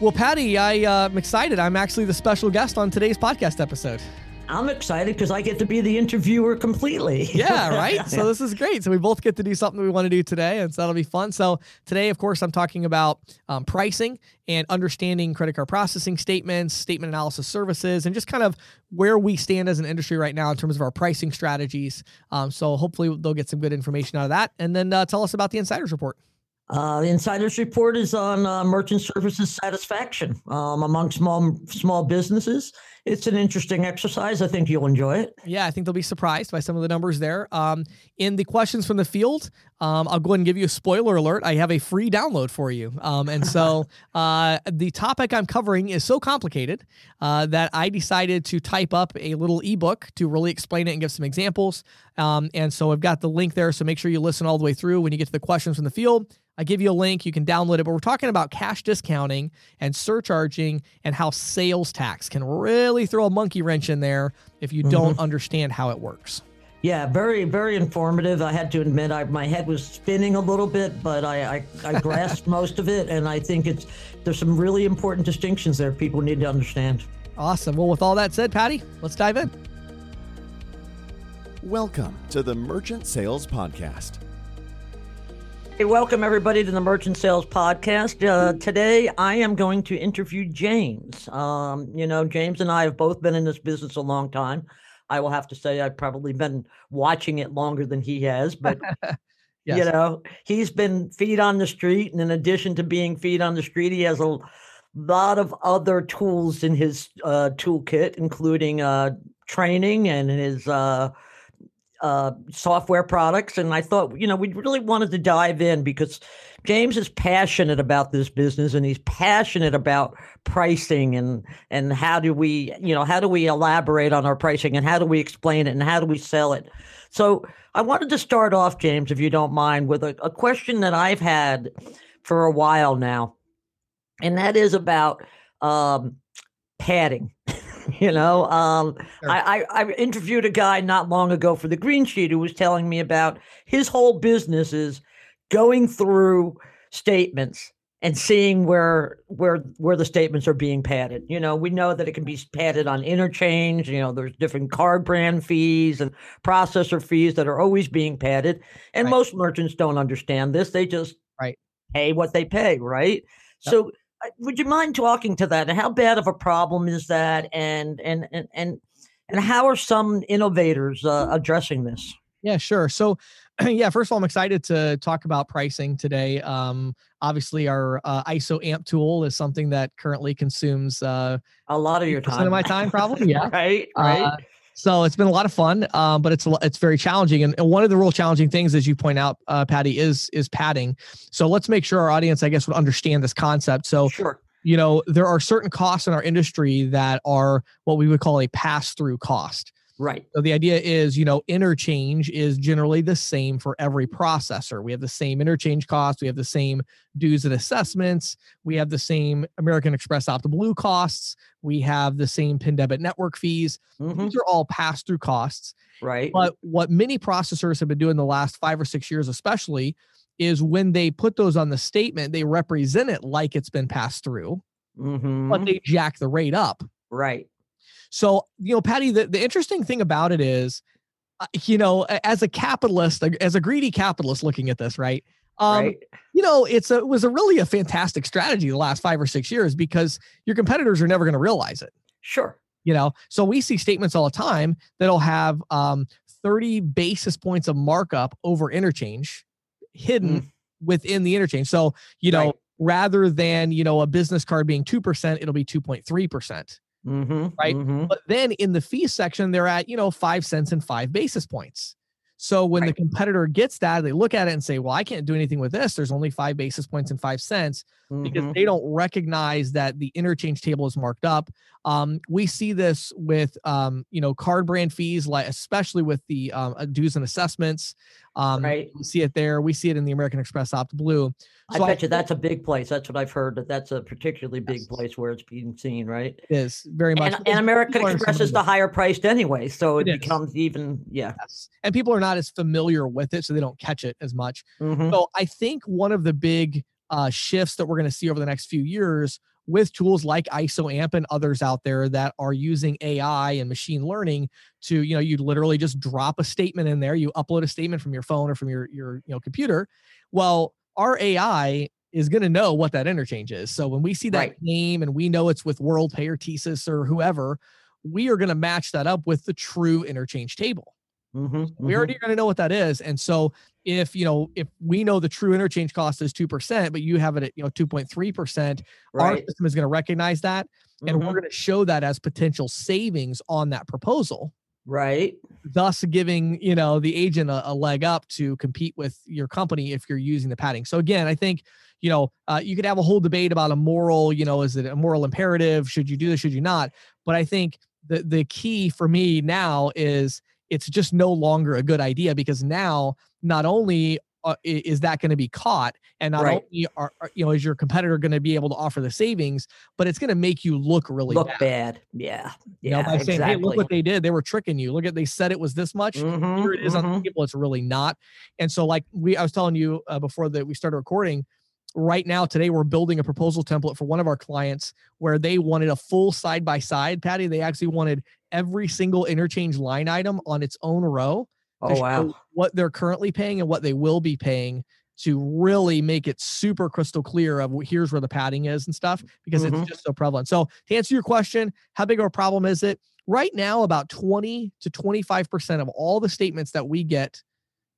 Well, Patty, I, uh, I'm excited. I'm actually the special guest on today's podcast episode. I'm excited because I get to be the interviewer completely. yeah, right. So this is great. So we both get to do something we want to do today, and so that'll be fun. So today, of course, I'm talking about um, pricing and understanding credit card processing statements, statement analysis services, and just kind of where we stand as an industry right now in terms of our pricing strategies. Um, so hopefully, they'll get some good information out of that, and then uh, tell us about the insiders report. Uh, the insiders report is on uh, merchant services satisfaction um, among small small businesses. It's an interesting exercise. I think you'll enjoy it. Yeah, I think they'll be surprised by some of the numbers there. Um, in the questions from the field, um, I'll go ahead and give you a spoiler alert. I have a free download for you, um, and so uh, the topic I'm covering is so complicated uh, that I decided to type up a little ebook to really explain it and give some examples. Um, and so I've got the link there. So make sure you listen all the way through when you get to the questions from the field. I give you a link, you can download it, but we're talking about cash discounting and surcharging and how sales tax can really throw a monkey wrench in there if you mm-hmm. don't understand how it works. Yeah, very, very informative. I had to admit, I, my head was spinning a little bit, but I, I, I grasped most of it, and I think it's there's some really important distinctions there people need to understand. Awesome. Well, with all that said, Patty, let's dive in. Welcome to the Merchant Sales Podcast Hey, welcome everybody to the Merchant Sales Podcast. Uh, today, I am going to interview James. Um, you know, James and I have both been in this business a long time. I will have to say I've probably been watching it longer than he has, but yes. you know, he's been feet on the street, and in addition to being feet on the street, he has a lot of other tools in his uh, toolkit, including uh, training and his uh, software products. And I thought, you know, we really wanted to dive in because James is passionate about this business and he's passionate about pricing and and how do we, you know, how do we elaborate on our pricing and how do we explain it and how do we sell it. So I wanted to start off, James, if you don't mind, with a, a question that I've had for a while now, and that is about um, padding. you know, um, sure. I, I, I interviewed a guy not long ago for the Green Sheet who was telling me about his whole business is going through statements and seeing where where where the statements are being padded. You know, we know that it can be padded on interchange. You know, there's different card brand fees and processor fees that are always being padded, and right. most merchants don't understand this. They just right pay what they pay, right? Yep. So would you mind talking to that? How bad of a problem is that? And and and and and how are some innovators uh, addressing this? Yeah, sure. So, yeah, first of all, I'm excited to talk about pricing today. Um, obviously, our uh, ISO AMP tool is something that currently consumes uh, a lot of your time. Of my time, probably. Yeah. right. Right. So it's been a lot of fun, um, but it's it's very challenging. And, and, one of the real challenging things, as you point out, uh, Patty, is is padding. So let's make sure our audience, I guess, would understand this concept. So sure. You know, there are certain costs in our industry that are what we would call a pass through cost. Right. So the idea is, you know, interchange is generally the same for every processor. We have the same interchange cost, we have the same dues and assessments, we have the same American Express Opt Blue costs, we have the same PIN debit network fees. Mm-hmm. These are all pass through costs. Right. But what many processors have been doing the last five or six years, especially, is when they put those on the statement, they represent it like it's been passed through, mm-hmm. but they jack the rate up. Right. So, you know, Patty, the, the interesting thing about it is, uh, you know, as a capitalist, as a greedy capitalist looking at this, right? Um, right. You know, it's a, it was a really a fantastic strategy the last five or six years because your competitors are never going to realize it. Sure. You know, so we see statements all the time that'll have um, 30 basis points of markup over interchange hidden mm. within the interchange. So, you know, right. rather than, you know, a business card being 2%, it'll be 2.3%. Mm-hmm, right. Mm-hmm. But then in the fee section, they're at, you know, five cents and five basis points. So when right. the competitor gets that, they look at it and say, well, I can't do anything with this. There's only five basis points and five cents mm-hmm. because they don't recognize that the interchange table is marked up. Um, we see this with, um, you know, card brand fees, like especially with the um, uh, dues and assessments. Um, right. We see it there. We see it in the American Express Opt Blue. So I bet I, you that's a big place. That's what I've heard. That that's a particularly big yes. place where it's being seen, right? It is very much. And, and American Express is the higher priced anyway, so it, it becomes even yeah. Yes. And people are not as familiar with it, so they don't catch it as much. Mm-hmm. So I think one of the big uh, shifts that we're going to see over the next few years with tools like ISOAMP and others out there that are using AI and machine learning to, you know, you literally just drop a statement in there, you upload a statement from your phone or from your your you know computer. Well, our AI is going to know what that interchange is. So when we see that right. name and we know it's with WorldPay or TSYS or whoever, we are going to match that up with the true interchange table. Mm-hmm, we already mm-hmm. going to know what that is. And so if you know if we know the true interchange cost is two percent, but you have it at you know two point three percent, our system is going to recognize that, and mm-hmm. we're going to show that as potential savings on that proposal. Right. Thus, giving you know the agent a, a leg up to compete with your company if you're using the padding. So again, I think you know uh, you could have a whole debate about a moral. You know, is it a moral imperative? Should you do this? Should you not? But I think the the key for me now is it's just no longer a good idea because now not only uh, is that going to be caught? And not right. only are, are, you know is your competitor going to be able to offer the savings but it's going to make you look really look bad, bad. yeah. Yeah you know, by saying hey look what they did. They were tricking you. Look at they said it was this much. Mm-hmm, here it is mm-hmm. on the table. It's really not. And so like we i was telling you uh, before that we started recording right now today we're building a proposal template for one of our clients where they wanted a full side by side patty. They actually wanted every single interchange line item on its own row oh wow what they're currently paying and what they will be paying to really make it super crystal clear of here's where the padding is and stuff because mm-hmm. it's just so prevalent so to answer your question how big of a problem is it right now about 20 to 25% of all the statements that we get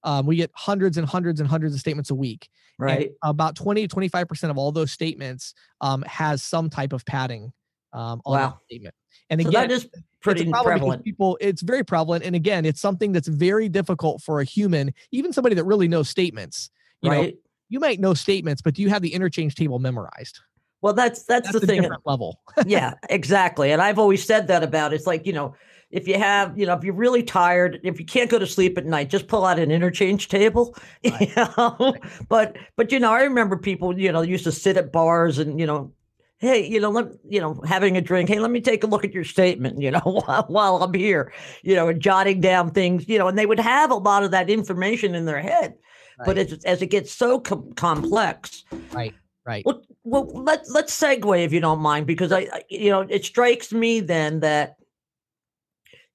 um, we get hundreds and hundreds and hundreds of statements a week. Right. And about 20 to 25% of all those statements um, has some type of padding um, on wow. the statement. And so again, that is pretty prevalent. People, it's very prevalent. And again, it's something that's very difficult for a human, even somebody that really knows statements. You right. Know, you might know statements, but do you have the interchange table memorized? Well, that's that's, that's the thing. level. yeah, exactly. And I've always said that about it. it's like you know if you have, you know, if you're really tired, if you can't go to sleep at night, just pull out an interchange table. Right. You know? But but you know, I remember people, you know, used to sit at bars and, you know, hey, you know, let you know, having a drink. Hey, let me take a look at your statement, you know, while, while I'm here, you know, and jotting down things, you know, and they would have a lot of that information in their head. Right. But as, as it gets so com- complex, right, right. Well, well, let let's segue if you don't mind, because I, I, you know, it strikes me then that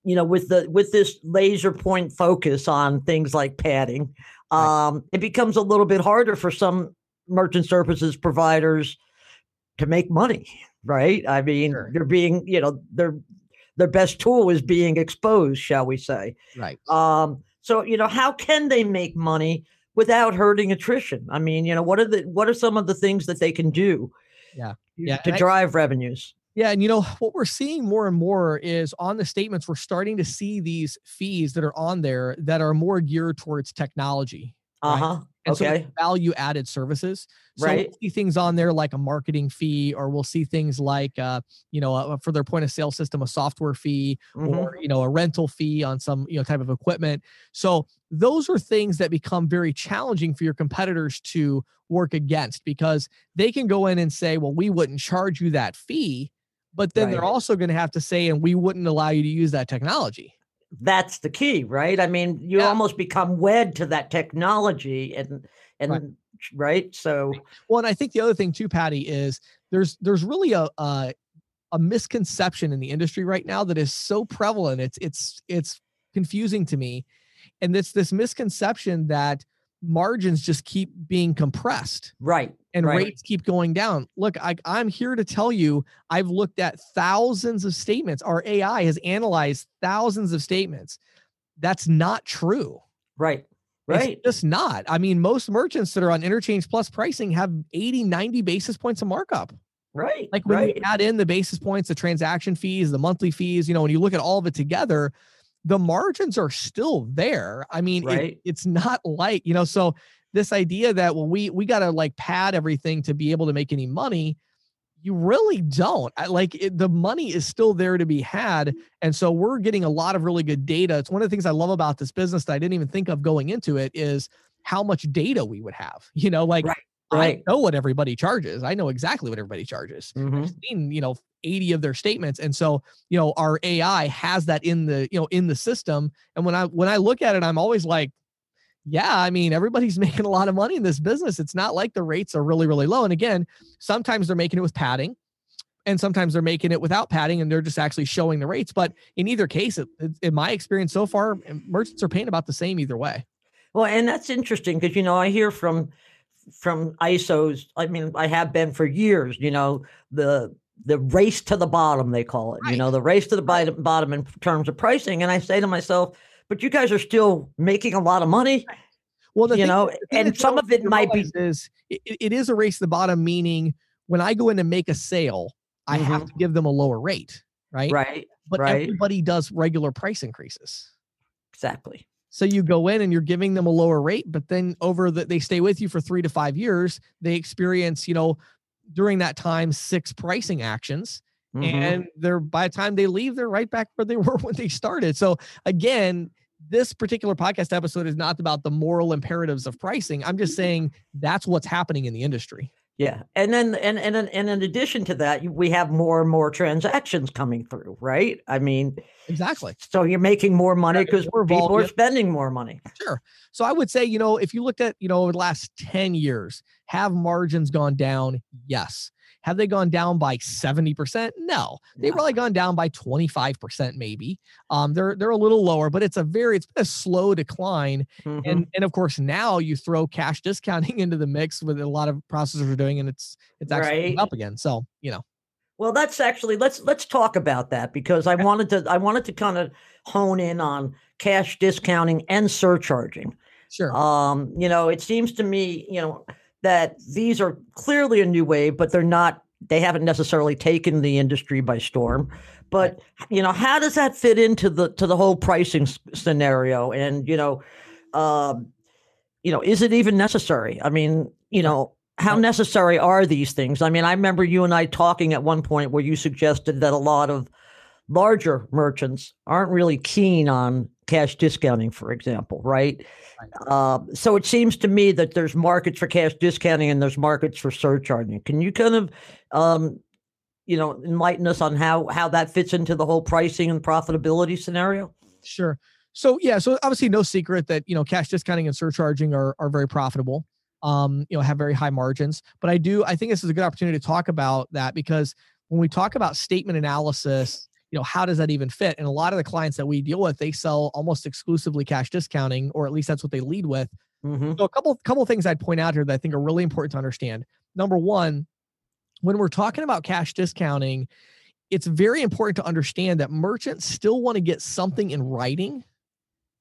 you know with the with this laser point focus on things like padding um, right. it becomes a little bit harder for some merchant services providers to make money right? I mean sure. they're being you know their their best tool is being exposed shall we say. Right. Um so you know how can they make money without hurting attrition? I mean you know what are the what are some of the things that they can do yeah. yeah to drive I, revenues? Yeah, and you know what we're seeing more and more is on the statements we're starting to see these fees that are on there that are more geared towards technology. Uh huh. And okay. So value added services. So right. we'll see things on there like a marketing fee, or we'll see things like, uh, you know, uh, for their point of sale system, a software fee, mm-hmm. or you know, a rental fee on some you know type of equipment. So those are things that become very challenging for your competitors to work against because they can go in and say, well, we wouldn't charge you that fee but then right. they're also going to have to say, and we wouldn't allow you to use that technology. That's the key, right? I mean, you yeah. almost become wed to that technology, and and right. right. So, well, and I think the other thing too, Patty, is there's there's really a, a a misconception in the industry right now that is so prevalent. It's it's it's confusing to me, and it's this misconception that margins just keep being compressed. Right. And right. rates keep going down. Look, I, I'm here to tell you, I've looked at thousands of statements. Our AI has analyzed thousands of statements. That's not true. Right. Right. It's just not. I mean, most merchants that are on interchange plus pricing have 80, 90 basis points of markup. Right. Like when right. you add in the basis points, the transaction fees, the monthly fees, you know, when you look at all of it together, the margins are still there. I mean, right. it, it's not like, you know, so this idea that, well, we, we got to like pad everything to be able to make any money. You really don't. I, like it, the money is still there to be had. And so we're getting a lot of really good data. It's one of the things I love about this business that I didn't even think of going into it is how much data we would have. You know, like right. Right. I know what everybody charges. I know exactly what everybody charges. Mm-hmm. I've seen, you know, 80 of their statements. And so, you know, our AI has that in the, you know, in the system. And when I when I look at it, I'm always like, yeah, I mean, everybody's making a lot of money in this business. It's not like the rates are really, really low. And again, sometimes they're making it with padding. and sometimes they're making it without padding and they're just actually showing the rates. But in either case, it, in my experience so far, merchants are paying about the same either way. Well, and that's interesting because you know I hear from from ISOs. I mean, I have been for years. You know the the race to the bottom they call it. Right. You know the race to the right. bottom in terms of pricing. And I say to myself, but you guys are still making a lot of money. Well, you know, and some of it might be is it, it is a race to the bottom, meaning when I go in to make a sale, I mm-hmm. have to give them a lower rate, right? Right. But right. everybody does regular price increases. Exactly. So you go in and you're giving them a lower rate, but then over the they stay with you for three to five years, they experience, you know, during that time six pricing actions. Mm-hmm. And they're by the time they leave, they're right back where they were when they started. So again, this particular podcast episode is not about the moral imperatives of pricing. I'm just saying that's what's happening in the industry. Yeah, and then and and and in addition to that, we have more and more transactions coming through, right? I mean, exactly. So you're making more money because yeah, people are spending more money. Sure. So I would say, you know, if you looked at, you know, over the last ten years, have margins gone down? Yes. Have they gone down by 70%? No. They've probably gone down by 25% maybe. Um, they're they're a little lower, but it's a very it's been a slow decline. Mm-hmm. And and of course now you throw cash discounting into the mix with a lot of processors are doing and it's it's actually right. up again. So, you know. Well, that's actually let's let's talk about that because I wanted to I wanted to kind of hone in on cash discounting and surcharging. Sure. Um, you know, it seems to me, you know, that these are clearly a new wave, but they're not, they haven't necessarily taken the industry by storm. But, you know, how does that fit into the, to the whole pricing scenario? And, you know, um, you know, is it even necessary? I mean, you know, how necessary are these things? I mean, I remember you and I talking at one point where you suggested that a lot of larger merchants aren't really keen on cash discounting, for example, right? Uh, so it seems to me that there's markets for cash discounting and there's markets for surcharging. Can you kind of, um, you know, enlighten us on how how that fits into the whole pricing and profitability scenario? Sure. So yeah, so obviously no secret that you know cash discounting and surcharging are are very profitable. Um, you know, have very high margins. But I do I think this is a good opportunity to talk about that because when we talk about statement analysis you know how does that even fit and a lot of the clients that we deal with they sell almost exclusively cash discounting or at least that's what they lead with mm-hmm. so a couple couple things i'd point out here that i think are really important to understand number one when we're talking about cash discounting it's very important to understand that merchants still want to get something in writing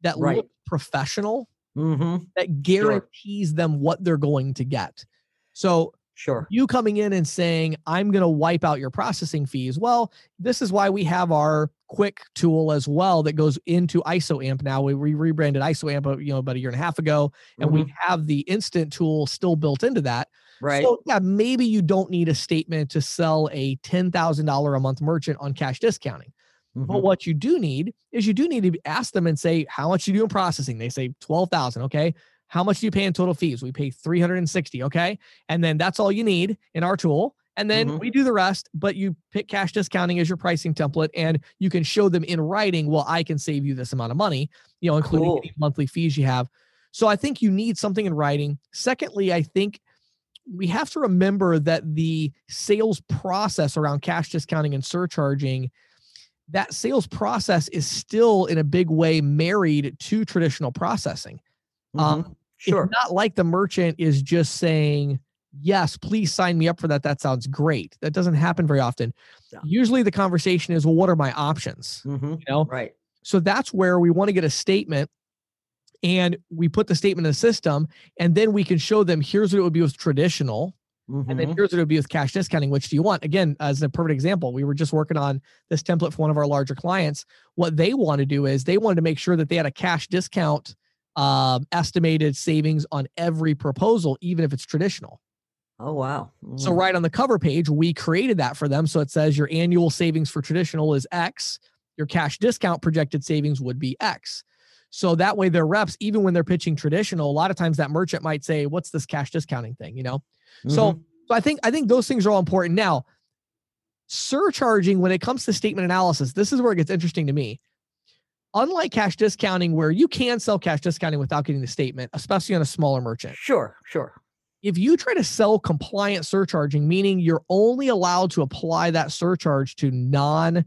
that right. looks professional mm-hmm. that guarantees sure. them what they're going to get so Sure. You coming in and saying, I'm going to wipe out your processing fees. Well, this is why we have our quick tool as well that goes into ISOAMP now. We re- rebranded ISOAMP, uh, you know, about a year and a half ago, and mm-hmm. we have the instant tool still built into that. Right. So yeah, maybe you don't need a statement to sell a $10,000 a month merchant on cash discounting. Mm-hmm. But what you do need is you do need to ask them and say, how much you do in processing? They say 12,000. Okay. How much do you pay in total fees? We pay 360. Okay. And then that's all you need in our tool. And then mm-hmm. we do the rest, but you pick cash discounting as your pricing template and you can show them in writing, well, I can save you this amount of money, you know, including cool. monthly fees you have. So I think you need something in writing. Secondly, I think we have to remember that the sales process around cash discounting and surcharging that sales process is still in a big way married to traditional processing um, mm-hmm. sure. It's not like the merchant is just saying, yes, please sign me up for that. That sounds great. That doesn't happen very often. Yeah. Usually the conversation is, well, what are my options? Mm-hmm. You know? Right. So that's where we want to get a statement and we put the statement in the system and then we can show them here's what it would be with traditional mm-hmm. and then mm-hmm. here's what it would be with cash discounting which do you want again as a perfect example we were just working on this template for one of our larger clients what they want to do is they wanted to make sure that they had a cash discount um, estimated savings on every proposal, even if it's traditional. Oh, wow. Mm. So, right on the cover page, we created that for them. So it says your annual savings for traditional is X, your cash discount projected savings would be X. So that way, their reps, even when they're pitching traditional, a lot of times that merchant might say, What's this cash discounting thing? You know? Mm-hmm. So, so I think I think those things are all important. Now, surcharging when it comes to statement analysis, this is where it gets interesting to me unlike cash discounting where you can sell cash discounting without getting the statement especially on a smaller merchant sure sure if you try to sell compliant surcharging, meaning you're only allowed to apply that surcharge to non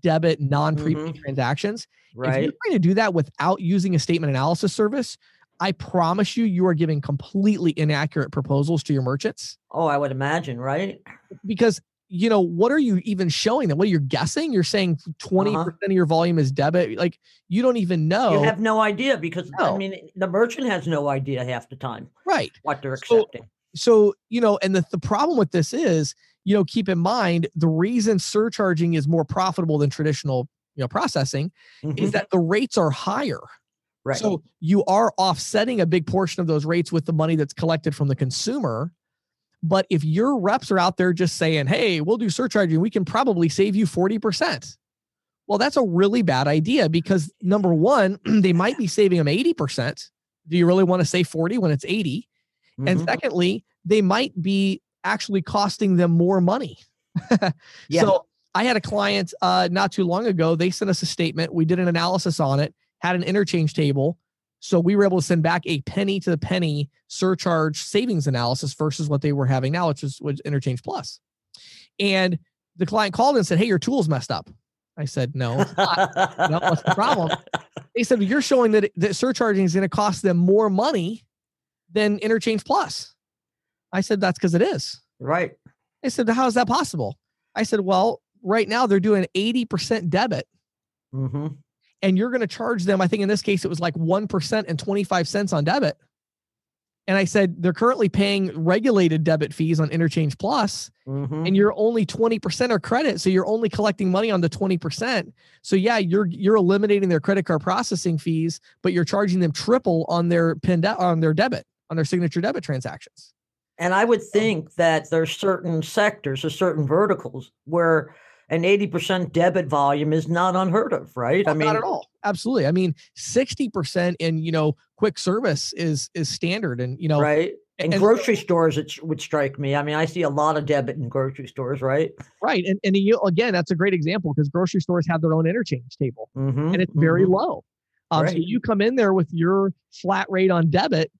debit, non prepaid Mhm. transactions, if you're trying to do that without using a statement analysis service, I promise you, you are giving completely inaccurate proposals to your merchants Oh, I would imagine, right? because you know what are you even showing them? What are you guessing? You're saying 20% Uh-huh. of your volume is debit. Like you don't even know. You have no idea because I mean the merchant has no idea half the time right. what they're So- accepting. so you know and the, the problem with this is you know keep in mind the reason surcharging is more profitable than traditional you know processing is Mhm. that the rates are higher right. so you are offsetting a big portion of those rates with the money that's collected from the consumer but if your reps are out there just saying hey we'll do surcharging we can probably save you 40% well that's a really bad idea because number one they might be saving them 80% do you really want to say 40 when it's 80 and Mhm. secondly, they might be actually costing them more money. Yeah. So I had a client uh, not too long ago. They sent us a statement. We did an analysis on it, had an interchange table. So we were able to send back a penny to the penny surcharge savings analysis versus what they were having now, which is was Interchange Plus. And the client called and said, Hey, your tool's messed up. I said, No, it's not. no, what's the problem? They said, You're showing that, that surcharging is going to cost them more money than Interchange Plus. I said, That's because it is. right. They said, How is that possible? I said, Well, right now they're doing 80% debit, hmm and you're going to charge them. I think in this case, it was like 1% and 25 cents on debit. And I said, They're currently paying regulated debit fees on Interchange Plus, hmm and you're only 20% are credit. So you're only collecting money on the 20%. So yeah, you're you're eliminating their credit card processing fees, but you're charging them triple on their pin de- on their debit, on their signature debit transactions. And I would think that there's certain sectors or certain verticals where an 80% debit volume is not unheard of, right? I Oh, mean, not at all. Absolutely. I mean, 60% in, you know, quick service is is standard and you know right? In and- grocery stores, it would strike me. I mean, I see a lot of debit in grocery stores, right? right. And and you again, that's a great example because grocery stores have their own interchange table Mm-hmm. and it's very low. Um, So you come in there with your flat rate on debit,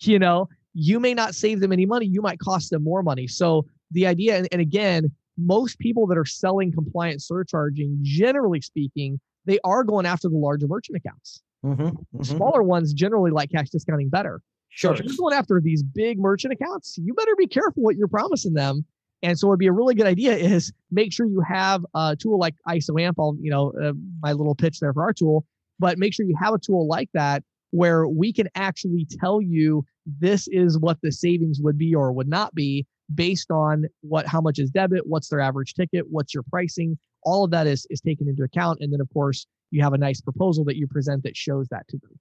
you know, you may not save them any money. You might cost them more money. So the idea, and, and again, most people that are selling compliance surcharging, generally speaking, they are going after the larger merchant accounts. Mm-hmm. Smaller ones generally like cash discounting better. So Sure. if you're going after these big merchant accounts, you better be careful what you're promising them. And so it'd be a really good idea is make sure you have a tool like ISOAMP, I'll, you know, uh, my little pitch there for our tool, but make sure you have a tool like that where we can actually tell you this is what the savings would be or would not be based on what how much is debit, what's their average ticket, what's your pricing. All of that is is taken into account. And then of course you have a nice proposal that you present that shows that to them.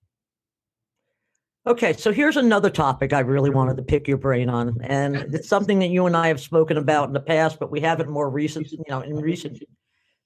Okay, so here's another topic I really wanted to pick your brain on, and it's something that you and I have spoken about in the past, but we haven't more recent, you know, in recent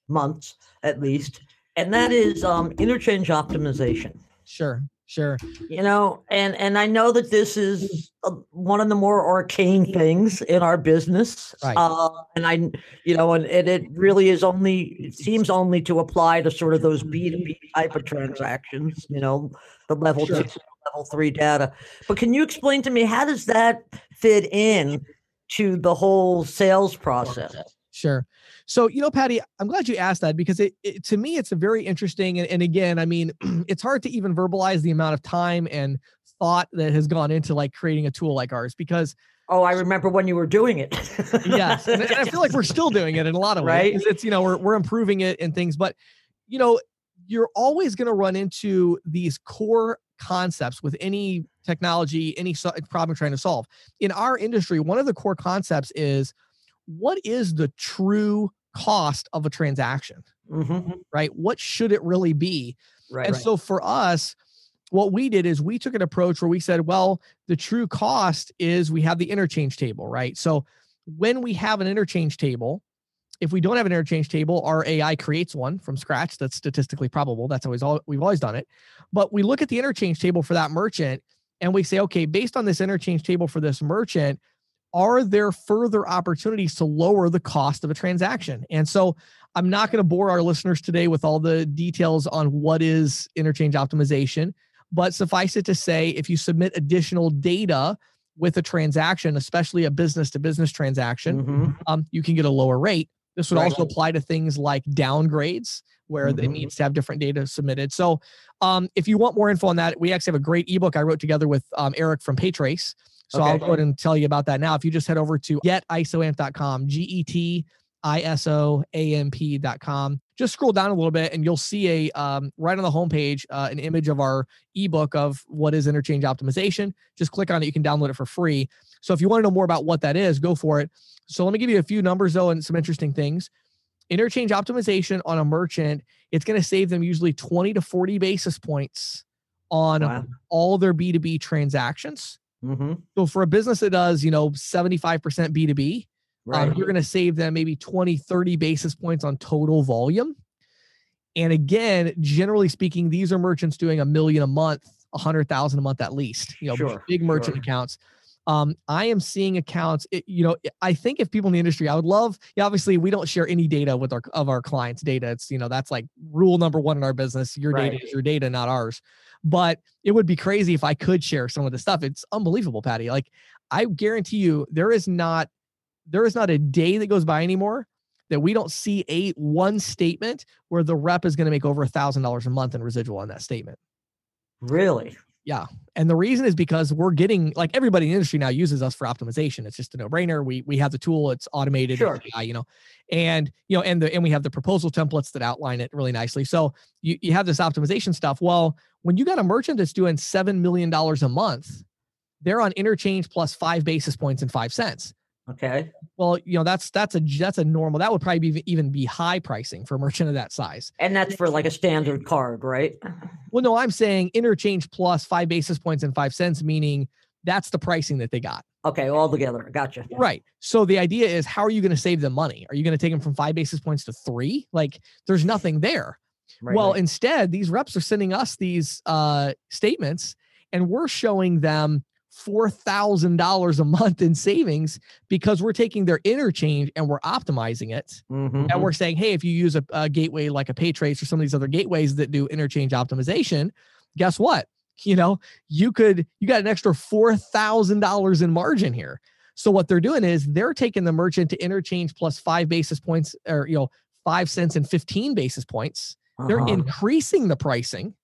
months at least, and that is um, interchange optimization. Sure, sure. You know, and and I know that this is uh, one of the more arcane things in our business, Right. uh, and I, you know, and, and it really is only it seems only to apply to sort of those B two B type of transactions. You know, the level Sure. two, level three data. But can you explain to me how does that fit in to the whole sales process? Sure. So, you know, Patty, I'm glad you asked that because it, it to me, it's a very interesting. And, and again, I mean, it's hard to even verbalize the amount of time and thought that has gone into like creating a tool like ours because, Oh, I remember when you were doing it. yes, and, and I feel like we're still doing it in a lot of ways. Right. 'cause It's, you know, we're, we're improving it and things, but, you know, you're always going to run into these core concepts with any technology, any so- problem you're trying to solve. In our industry, one of the core concepts is what is the true cost of a transaction? Mhm. right? What should it really be? Right. and so for us, what we did is we took an approach where we said, well, the true cost is we have the interchange table, right? So when we have an interchange table, if we don't have an interchange table, our AI creates one from scratch that's statistically probable. That's always all we've always done it. But we look at the interchange table for that merchant and we say, okay, based on this interchange table for this merchant, are there further opportunities to lower the cost of a transaction? And so I'm not going to bore our listeners today with all the details on what is interchange optimization, but suffice it to say, if you submit additional data with a transaction, especially a business to business transaction, Mhm. um, you can get a lower rate. This would Right. also apply to things like downgrades, where it Mhm. needs to have different data submitted. So, um, if you want more info on that, we actually have a great ebook I wrote together with um, Eric from Paytrace. So I'll go ahead and tell you about that now. If you just head over to getisoamp.com, G E T I S O A M P.com, just scroll down a little bit and you'll see a um, right on the homepage uh, an image of our ebook of what is interchange optimization. Just click on it. You can download it for free. So if you want to know more about what that is, go for it. So let me give you a few numbers though and some interesting things. Interchange optimization on a merchant, it's going to save them usually 20 to 40 basis points on Wow. all their B2B transactions. Mhm. So for a business that does, you know, 75% B2B, Right. um, you're going to save them maybe 20, 30 basis points on total volume. And again, generally speaking, these are merchants doing a million a month, a hundred thousand a month at least, you know, Sure, big merchant sure. accounts. Um, I am seeing accounts, it- you know, I think if people in the industry, I would love, yeah, obviously we don't share any data with our, of our clients data. It's, you know, that's like rule number one in our business. Your Right. data is your data, not ours. But it would be crazy if I could share some of the stuff. It's unbelievable, Patty. Like I guarantee you there is not there is not a day that goes by anymore that we don't see a one statement where the rep is going to make over a thousand dollars a month in residual on that statement. Really? And the reason is because we're getting like everybody in the industry now uses us for optimization. It's just a no-brainer. We we have the tool, it's automated, Sure. AI, you know, and you know, and the and we have the proposal templates that outline it really nicely. So you, you have this optimization stuff. Well, when you got a merchant that's doing seven million dollars a month, they're on interchange plus five basis points and five cents. Okay. Well, you know, that's that's a that's a normal. That would probably be even be high pricing for a merchant of that size. And that's for like a standard card, right? Well, no, I'm saying interchange plus five basis points and five cents, meaning that's the pricing that they got. Okay, all together. Gotcha. Right. So the idea is, how are you going to save them money? Are you going to take them from five basis points to three? Like, there's nothing there. Right, well, right. instead, these reps are sending us these uh, statements, and we're showing them four thousand dollars a month in savings because we're taking their interchange and we're optimizing it. Mhm. and we're saying, hey, if you use a, a gateway like a Paytrace or some of these other gateways that do interchange optimization, guess what? You know, you could you got an extra four thousand dollars in margin here. So what they're doing is they're taking the merchant to interchange plus five basis points, or you know, five cents and fifteen basis points. They're Uh-huh. increasing the pricing,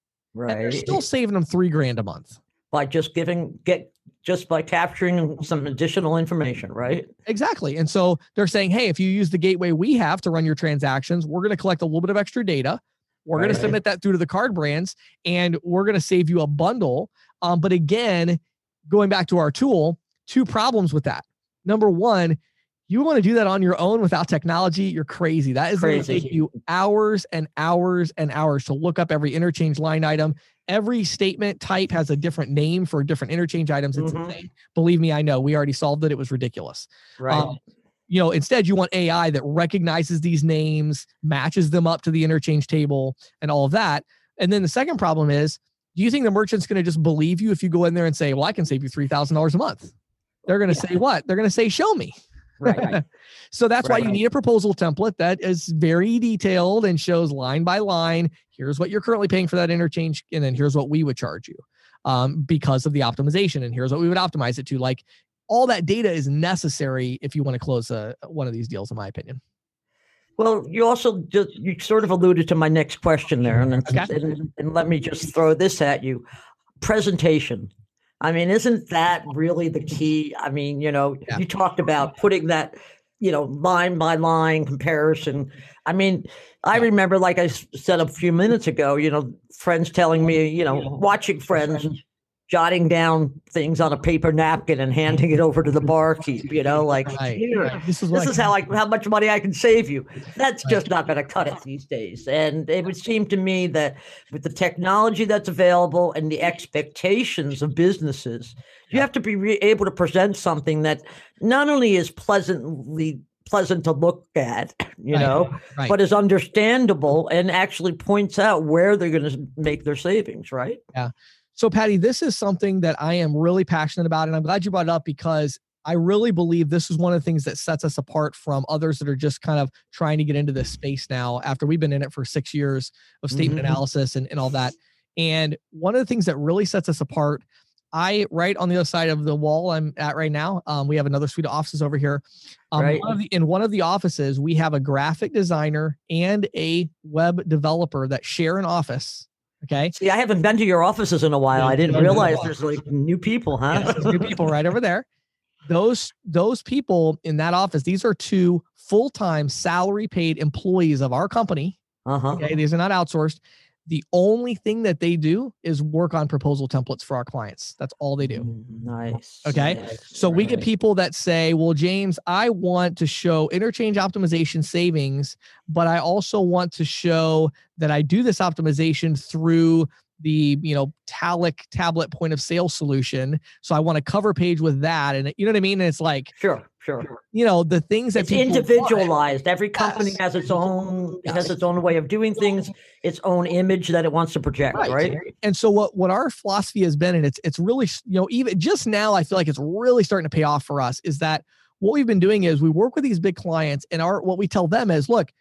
and they're still saving them three grand a month. By just giving get just by capturing some additional information, right? Exactly. And so they're saying, hey, if you use the gateway we have to run your transactions, we're going to collect a little bit of extra data. We're going to submit that through to the card brands and we're going to save you a bundle. Um, but again, going back to our tool, two problems with that. Number one, you want to do that on your own without technology, you're crazy. That is going to take you hours and hours and hours to look up every interchange line item. Every statement type has a different name for different interchange items. It's Mhm. insane. Believe me, I know. We already solved it. It was ridiculous. Right. Um, you know, instead you want AI that recognizes these names, matches them up to the interchange table, and all of that. And then the second problem is, do you think the merchant's going to just believe you if you go in there and say, "Well, I can save you three thousand dollars a month"? They're going to say what? They're going to say, "Show me." right. so that's why Right. you need a proposal template that is very detailed and shows line by line. Here's what you're currently paying for that interchange, and then here's what we would charge you um, because of the optimization, and here's what we would optimize it to. Like all that data is necessary if you want to close a, one of these deals, in my opinion. Well, you also just you sort of alluded to my next question there, and, Okay. and and let me just throw this at you: presentation. I mean, isn't that really the key? I mean, you know, Yeah. you talked about putting that, you know, line by line comparison. I mean, I remember, like I said a few minutes ago, you know, friends telling me, you know, watching friends jotting down things on a paper napkin and handing it over to the barkeep, you know, like Right. "Here. This is this is how I how much money I can save you. That's Right. just not going to cut it these days. And it would seem to me that with the technology that's available and the expectations of businesses, you have to be re- able to present something that not only is pleasantly pleasant to look at, you Right, know, right. but is understandable and actually points out where they're going to make their savings, right? Yeah. So, Patty, this is something that I am really passionate about. And I'm glad you brought it up because I really believe this is one of the things that sets us apart from others that are just kind of trying to get into this space now after we've been in it for six years of statement Mhm. analysis and, and all that. And one of the things that really sets us apart I right on the other side of the wall I'm at right now. Um, we have another suite of offices over here. Um, Right. one of the, in one of the offices, we have a graphic designer and a web developer that share an office. Okay, See, I haven't been to your offices in a while. I didn't realize there's like new people, huh? Yes, new people right over there. Those those people in that office, these are two full time salary paid employees of our company. Uh huh. Okay, these are not outsourced. The only thing that they do is work on proposal templates for our clients. That's all they do. Mm, Nice. Okay, nice, So we get people that say, "Well, James, I want to show interchange optimization savings, but I also want to show that I do this optimization through the, you know, Talic tablet point of sale solution. So I want a cover page with that." And you know what I mean? And it's like, Sure, sure. you know, the things that It's people want. individualized. Every company Yes. has its own Yes. has its own way of doing things, its own image that it wants to project, Right. right? And so what what our philosophy has been, and it's it's really you know even just now I feel like it's really starting to pay off for us is that what we've been doing is we work with these big clients and our what we tell them is look,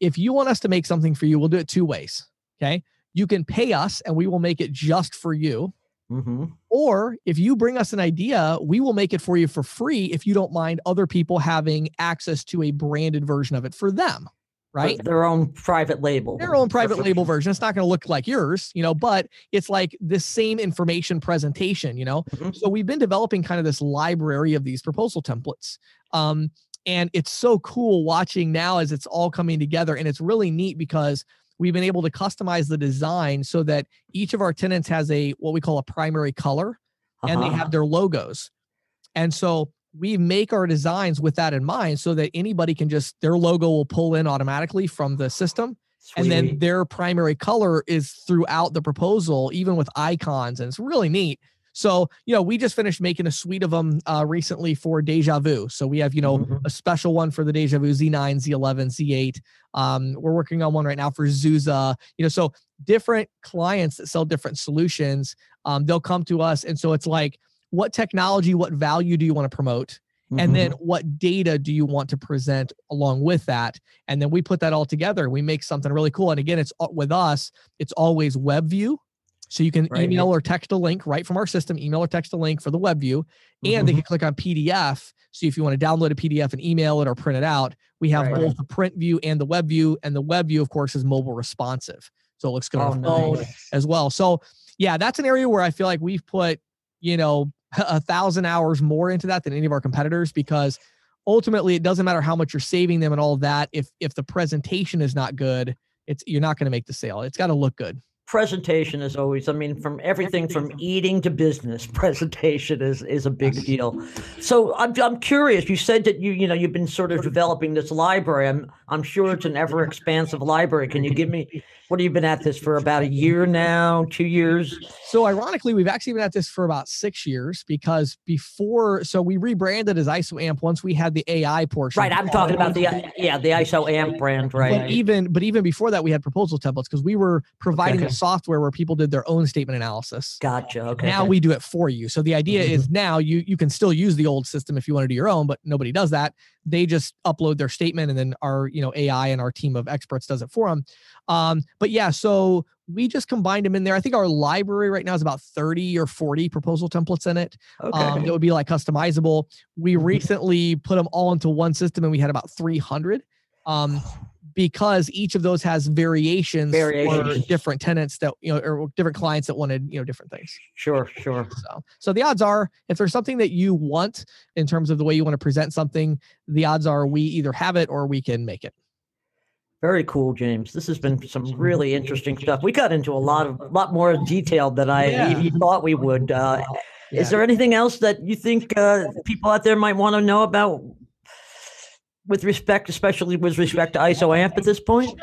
if you want us to make something for you, we'll do it two ways. Okay, you can pay us and we will make it just for you. Mm-hmm. Or if you bring us an idea, we will make it for you for free if you don't mind other people having access to a branded version of it for them. Right. Their own private label. their own private label version. It's not going to look like yours, you know, but it's like the same information presentation, you know. Mhm. So we've been developing kind of this library of these proposal templates. Um, and it's so cool watching now as it's all coming together. And it's really neat because we've been able to customize the design so that each of our tenants has a what we call a primary color and they Uh-huh. have their logos. And so we make our designs with that in mind so that anybody can just their logo will pull in automatically from the system and then their primary color is throughout the proposal even with icons and it's really neat so you know we just finished making a suite of them uh, recently for Dejavoo. So we have you know Mhm. a special one for the Dejavoo z9 z11 z8 um, we're working on one right now for zuza. You know so different clients that sell different solutions um, they'll come to us and so it's like what technology what value do you want to promote? And then what data do you want to present along with that? And then we put that all together. We make something really cool. And again it's with us it's always web view so you can Right. email or text a link right from our system email or text a link for the web view and they Mhm. can click on pdf so if you want to download a pdf and email it or print it out we have Right. both the print view and the web view and the web view of course is mobile responsive so it looks good on nice. as well. So yeah, that's an area where I feel like we've put, you know, a thousand hours more into that than any of our competitors because ultimately it doesn't matter how much you're saving them and all of that. If if the presentation is not good, it's you're not going to make the sale. It's got to look good. Presentation is always i mean from everything from eating to business presentation is is a big deal. So I'm, I'm curious you said that you you know you've been sort of developing this library. I'm i'm sure it's an ever expansive library can you give me what have you been at this for about a year now two years So ironically, we've actually been at this for about six years because before, so we rebranded as ISOAMP once we had the AI portion. right i'm talking about the yeah the iso amp brand But right even but even before that, we had proposal templates because we were providing Okay. the software where people did their own statement analysis. gotcha okay now we do it for you. So the idea mm-hmm. is now you you can still use the old system if you want to do your own, but nobody does that. They just upload their statement and then our you know AI and our team of experts does it for them. Um, but yeah, so we just combined them in there. I think our library right now is about 30 or 40 proposal templates in it. okay Um, that would be like customizable. We recently put them all into one system and we had about 300. Um, because each of those has variations, for Variations. different tenants that you know or different clients that wanted you know different things. sure sure So, so the odds are, if there's something that you want in terms of the way you want to present something, the odds are we either have it or we can make it. Very cool, James. This has been some really interesting stuff. We got into a lot of lot more detailed than I Yeah. even thought we would. Uh, Yeah. Is there anything else that you think uh, people out there might want to know about with respect, especially with respect to ISO AMP at this point?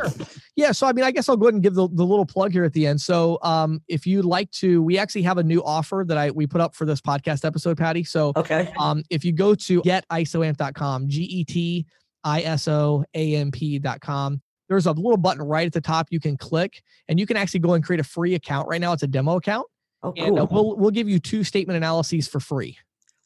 Yeah, so I mean, I guess I'll go ahead and give the, the little plug here at the end. So, um, if you'd like to, we actually have a new offer that I we put up for this podcast episode, Patty. So, Okay. um, if you go to getisoamp.com, G E T I S O A M P.com, there's a little button right at the top you can click, and you can actually go and create a free account. Right now, it's a demo account, Oh, and uh, cool. we'll we'll give you two statement analyses for free.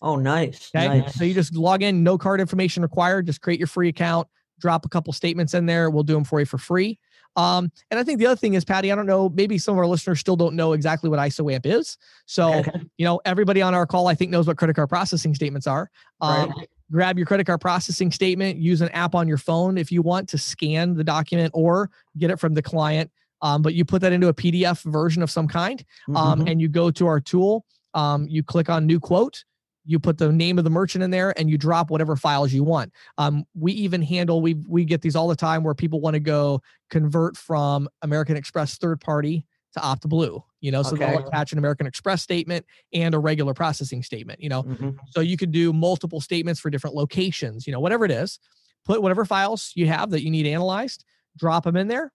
Oh, nice. Okay. Nice. So you just log in, no card information required. Just create your free account, drop a couple statements in there. We'll do them for you for free. Um, and I think the other thing is, Patty, I don't know, maybe some of our listeners still don't know exactly what ISO AMP is. So, okay. you know, everybody on our call, I think, knows what credit card processing statements are. Um, right. Grab your credit card processing statement, use an app on your phone if you want to scan the document or get it from the client. Um, but you put that into a PDF version of some kind, um, mm-hmm. and you go to our tool. Um, you click on new quote you put the name of the merchant in there and you drop whatever files you want. Um, we even handle we we get these all the time where people want to go convert from American Express third party to OptBlue. You know, so okay. they'll attach an American Express statement and a regular processing statement. You know, mm-hmm. so you could do multiple statements for different locations. You know, whatever it is, put whatever files you have that you need analyzed, drop them in there,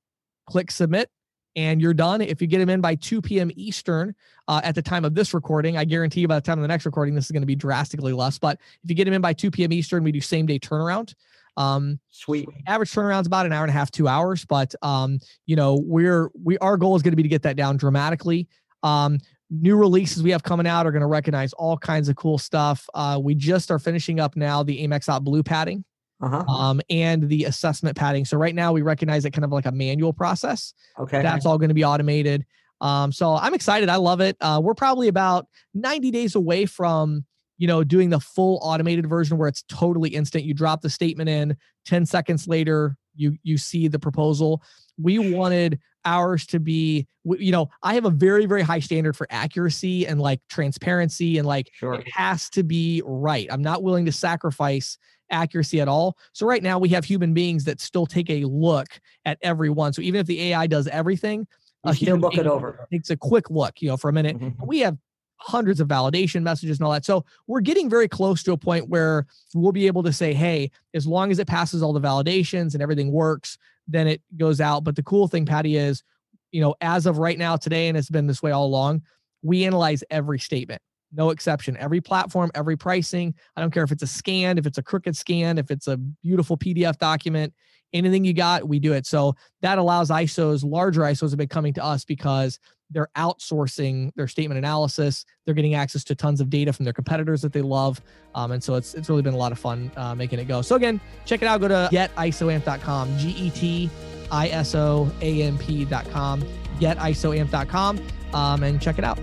click submit, and you're done. If you get them in by 2 p.m. Eastern uh, at the time of this recording, I guarantee you by the time of the next recording, this is going to be drastically less. But if you get them in by 2 p.m. Eastern, we do same day turnaround. Um, Sweet. Average turnaround is about an hour and a half, two hours. But um, you know, we're we our goal is going to be to get that down dramatically. Um, new releases we have coming out are going to recognize all kinds of cool stuff. Uh, we just are finishing up now the Amex Blue padding uh-huh. um, and the assessment padding. So right now we recognize it kind of like a manual process. Okay. That's all going to be automated. Um, so I'm excited. I love it. Uh, we're probably about 90 days away from, you know, doing the full automated version where it's totally instant. You drop the statement in 10 seconds later, you, you see the proposal. We wanted ours to be, you know, I have a very, very high standard for accuracy and like transparency and like sure. it has to be right. I'm not willing to sacrifice accuracy at all. So right now we have human beings that still take a look at every one. So even if the AI does everything, you a human look it over. Takes a quick look, you know, for a minute. Mm-hmm. We have hundreds of validation messages and all that. So we're getting very close to a point where we'll be able to say, hey, as long as it passes all the validations and everything works, then it goes out. But the cool thing, Patty, is, you know, as of right now today, and it's been this way all along, we analyze every statement no exception. Every platform, every pricing. I don't care if it's a scan, if it's a crooked scan, if it's a beautiful PDF document, anything you got, we do it. So that allows ISOs, larger ISOs have been coming to us because they're outsourcing their statement analysis. They're getting access to tons of data from their competitors that they love. Um, and so it's, it's really been a lot of fun uh, making it go. So again, check it out. Go to getisoamp.com, G E T I S O A M P.com, getisoamp.com, um, and check it out.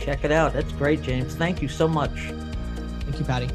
Check it out. That's great, James. Thank you so much. Thank you, Patty.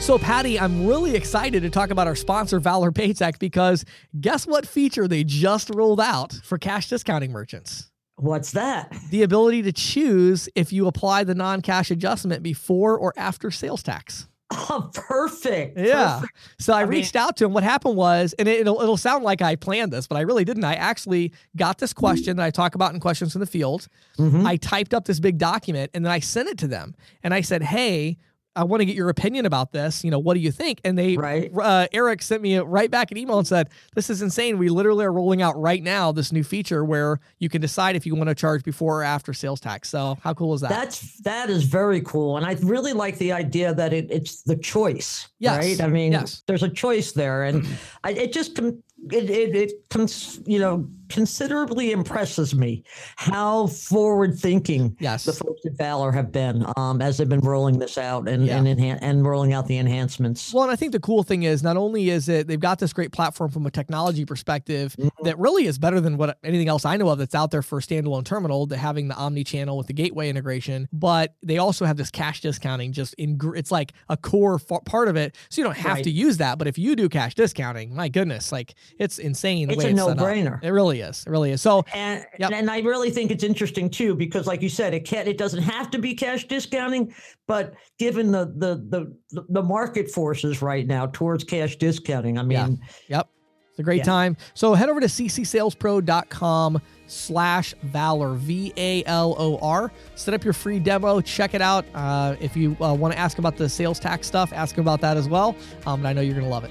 So, Patty, I'm really excited to talk about our sponsor, Valor Paytech, because guess what feature they just rolled out for cash discounting merchants? What's that? The ability to choose if you apply the non cash adjustment before or after sales tax. Oh, perfect. Yeah. Perfect. So I, I reached mean, out to him. What happened was, and it, will it'll sound like I planned this, but I really didn't. I actually got this question that I talk about in questions in the field. Mm-hmm. I typed up this big document and then I sent it to them. And I said, hey, I want to get your opinion about this. You know, what do you think? And they, right. uh, Eric sent me right back an email and said, "This is insane. We literally are rolling out right now this new feature where you can decide if you want to charge before or after sales tax." So, how cool is that? That's that is very cool, and I really like the idea that it, it's the choice. Yes. Right. I mean, yes. there's a choice there, and I, it just it it, it cons, you know considerably impresses me how forward thinking yes. the folks at Valor have been um, as they've been rolling this out and yeah. and, enhan- and rolling out the enhancements. Well, and I think the cool thing is not only is it they've got this great platform from a technology perspective mm-hmm. that really is better than what anything else I know of that's out there for a standalone terminal, to having the omni channel with the gateway integration, but they also have this cash discounting just in it's like a core part of it. So you don't have right. to use that, but if you do cash discounting, my goodness, like it's insane. it's a no brainer. It really is. It really is. So, and yep. and I really think it's interesting too because, like you said, it can't. It doesn't have to be cash discounting, but given the the the the market forces right now towards cash discounting, I mean, yeah. yep, it's a great yeah. time. So head over to ccsalespro.com slash valor v-a-l-o-r set up your free demo check it out uh, if you uh, want to ask about the sales tax stuff ask about that as well um, but i know you're going to love it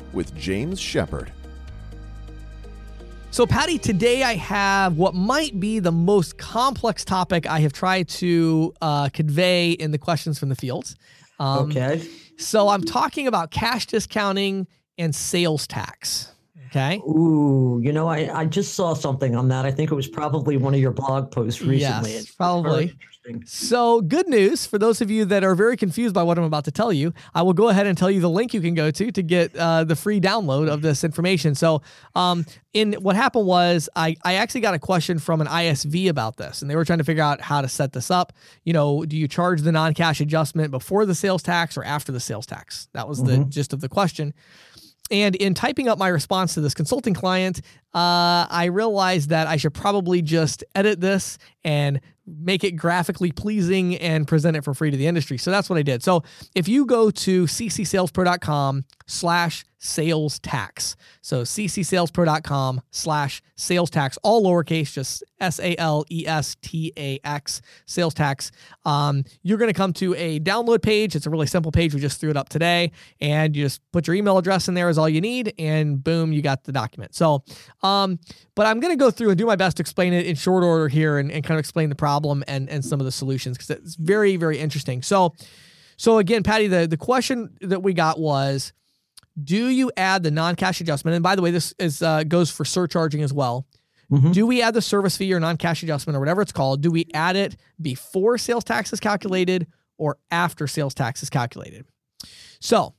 with James Shepard. So, Patty, today I have what might be the most complex topic I have tried to uh, convey in the questions from the field. Um, okay. So, I'm talking about cash discounting and sales tax. Okay. Ooh, you know, I, I just saw something on that. I think it was probably one of your blog posts recently. Yes, probably. So, good news for those of you that are very confused by what I'm about to tell you. I will go ahead and tell you the link you can go to to get uh, the free download of this information. So, um, in what happened was I, I actually got a question from an ISV about this, and they were trying to figure out how to set this up. You know, do you charge the non cash adjustment before the sales tax or after the sales tax? That was mm-hmm. the gist of the question. And in typing up my response to this consulting client, uh, I realized that I should probably just edit this and make it graphically pleasing and present it for free to the industry. So that's what I did. So if you go to ccsalespro.com slash sales tax. So ccsalespro.com slash sales tax, all lowercase, just S A L E S T A X, sales tax. Um, you're going to come to a download page. It's a really simple page. We just threw it up today. And you just put your email address in there is all you need. And boom, you got the document. So, um, but I'm going to go through and do my best to explain it in short order here and, and kind of explain the problem and, and some of the solutions because it's very, very interesting. So, so again, Patty, the, the question that we got was, do you add the non-cash adjustment? And by the way, this is uh, goes for surcharging as well. Mm-hmm. Do we add the service fee or non-cash adjustment or whatever it's called? Do we add it before sales tax is calculated or after sales tax is calculated? So,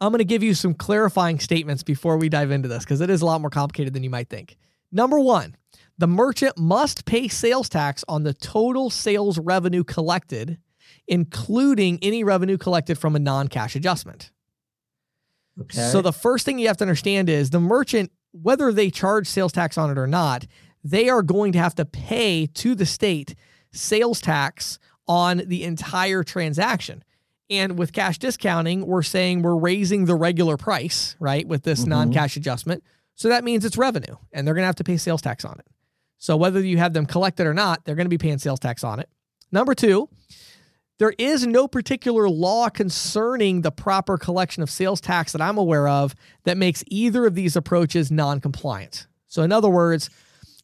I'm going to give you some clarifying statements before we dive into this because it is a lot more complicated than you might think. Number one, the merchant must pay sales tax on the total sales revenue collected, including any revenue collected from a non cash adjustment. Okay. So the first thing you have to understand is the merchant, whether they charge sales tax on it or not, they are going to have to pay to the state sales tax on the entire transaction. And with cash discounting, we're saying we're raising the regular price, right, with this mm-hmm. non cash adjustment. So that means it's revenue and they're going to have to pay sales tax on it. So whether you have them collected or not, they're going to be paying sales tax on it. Number two, there is no particular law concerning the proper collection of sales tax that I'm aware of that makes either of these approaches non compliant. So, in other words,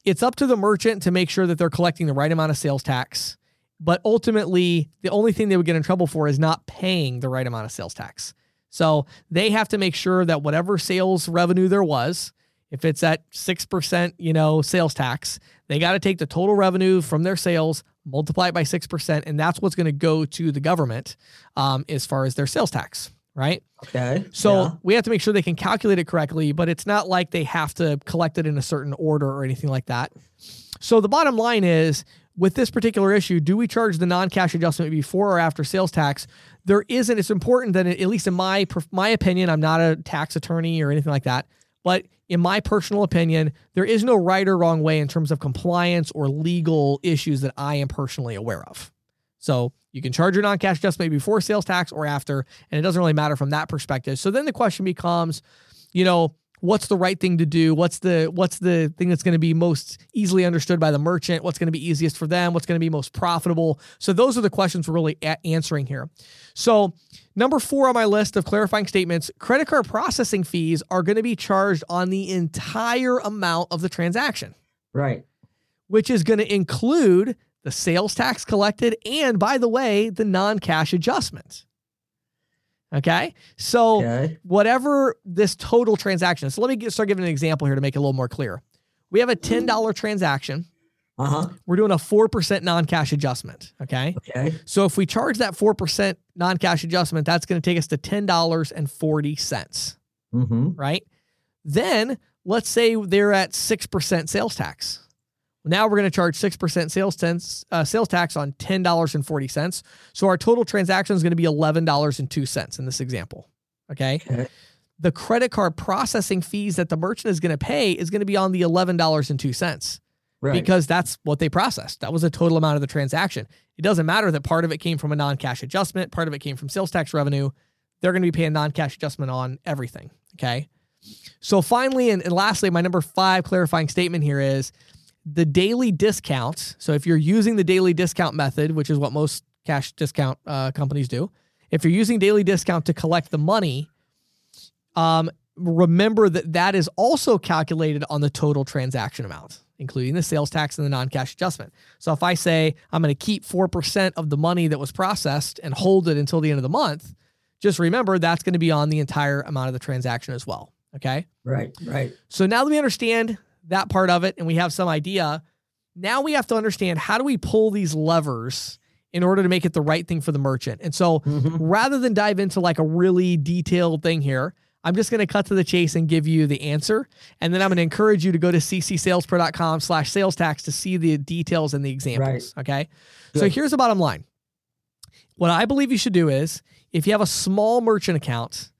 it's up to the merchant to make sure that they're collecting the right amount of sales tax. But ultimately, the only thing they would get in trouble for is not paying the right amount of sales tax. So they have to make sure that whatever sales revenue there was, if it's at 6%, you know, sales tax, they got to take the total revenue from their sales, multiply it by 6%, and that's what's going to go to the government um, as far as their sales tax, right? Okay. So yeah. we have to make sure they can calculate it correctly, but it's not like they have to collect it in a certain order or anything like that. So the bottom line is with this particular issue, do we charge the non-cash adjustment before or after sales tax? There isn't. It's important that, it, at least in my my opinion, I'm not a tax attorney or anything like that, but in my personal opinion, there is no right or wrong way in terms of compliance or legal issues that I am personally aware of. So you can charge your non-cash adjustment before sales tax or after, and it doesn't really matter from that perspective. So then the question becomes, you know, what's the right thing to do? What's the what's the thing that's going to be most easily understood by the merchant? What's going to be easiest for them? What's going to be most profitable? So those are the questions we're really answering here. So number four on my list of clarifying statements credit card processing fees are going to be charged on the entire amount of the transaction. Right. Which is going to include the sales tax collected and by the way the non-cash adjustments Okay. So okay. whatever this total transaction is, so let me get, start giving an example here to make it a little more clear. We have a $10 transaction. Uh-huh. We're doing a 4% non-cash adjustment. Okay. Okay. So if we charge that 4% non-cash adjustment, that's going to take us to $10.40. Mm-hmm. Right. Then let's say they're at 6% sales tax. Now we're going to charge 6% sales, tense, uh, sales tax on $10.40. So our total transaction is going to be $11.02 in this example. Okay? okay. The credit card processing fees that the merchant is going to pay is going to be on the $11.02. Right. Because that's what they processed. That was the total amount of the transaction. It doesn't matter that part of it came from a non cash adjustment, part of it came from sales tax revenue. They're going to be paying non cash adjustment on everything. Okay. So finally, and, and lastly, my number five clarifying statement here is the daily discount. So if you're using the daily discount method, which is what most cash discount uh, companies do. If you're using daily discount to collect the money, um, remember that that is also calculated on the total transaction amount, including the sales tax and the non cash adjustment. So if I say I'm going to keep 4% of the money that was processed and hold it until the end of the month, just remember that's going to be on the entire amount of the transaction as well. Okay. Right, right. So now that we understand that part of it and we have some idea, now we have to understand how do we pull these levers in order to make it the right thing for the merchant. And so mm-hmm. rather than dive into like a really detailed thing here, I'm just going to cut to the chase and give you the answer. And then I'm going to encourage you to go to ccsalespro.com slash sales tax to see the details and the examples. Right. Okay. Good. So here's the bottom line. What I believe you should do is if you have a small merchant account,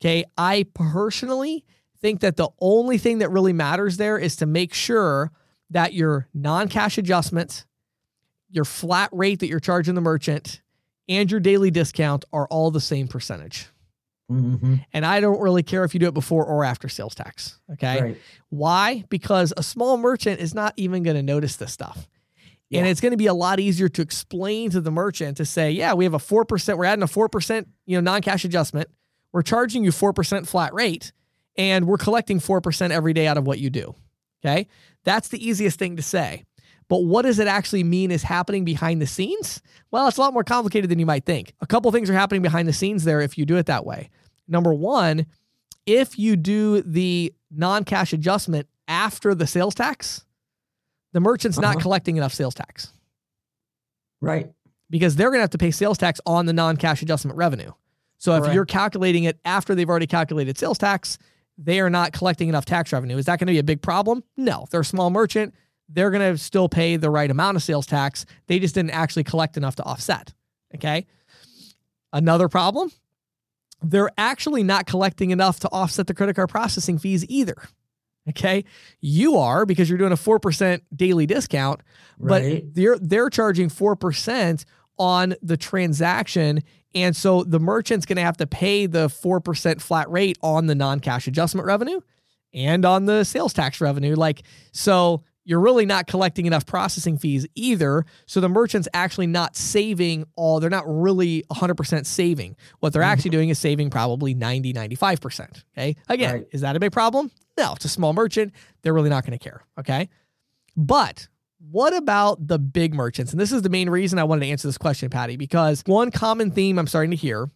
okay, I personally think that the only thing that really matters there is to make sure that your non cash adjustments, your flat rate that you're charging the merchant, and your daily discount are all the same percentage. Mm-hmm. And I don't really care if you do it before or after sales tax. Okay. Right. Why? Because a small merchant is not even going to notice this stuff. Yeah. And it's going to be a lot easier to explain to the merchant to say, yeah, we have a 4%, we're adding a 4%, you know, non-cash adjustment. We're charging you 4% flat rate and we're collecting 4% every day out of what you do. Okay. That's the easiest thing to say. But what does it actually mean is happening behind the scenes? Well, it's a lot more complicated than you might think. A couple things are happening behind the scenes there if you do it that way. Number one, if you do the non cash adjustment after the sales tax, the merchant's uh-huh. not collecting enough sales tax. Right. Because they're going to have to pay sales tax on the non cash adjustment revenue. So if you're calculating it after they've already calculated sales tax, they are not collecting enough tax revenue. Is that going to be a big problem? No. If they're a small merchant, they're going to still pay the right amount of sales tax. They just didn't actually collect enough to offset. Okay. Another problem they're actually not collecting enough to offset the credit card processing fees either. Okay. You are because you're doing a 4% daily discount, right. but they're they're charging 4% on the transaction and so the merchant's going to have to pay the 4% flat rate on the non-cash adjustment revenue and on the sales tax revenue like so you're really not collecting enough processing fees either. So the merchant's actually not saving all, they're not really 100% saving. What they're actually mm-hmm. doing is saving probably 90, 95%. Okay. Again, right. is that a big problem? No, it's a small merchant. They're really not going to care. Okay. But what about the big merchants? And this is the main reason I wanted to answer this question, Patty, because one common theme I'm starting to hear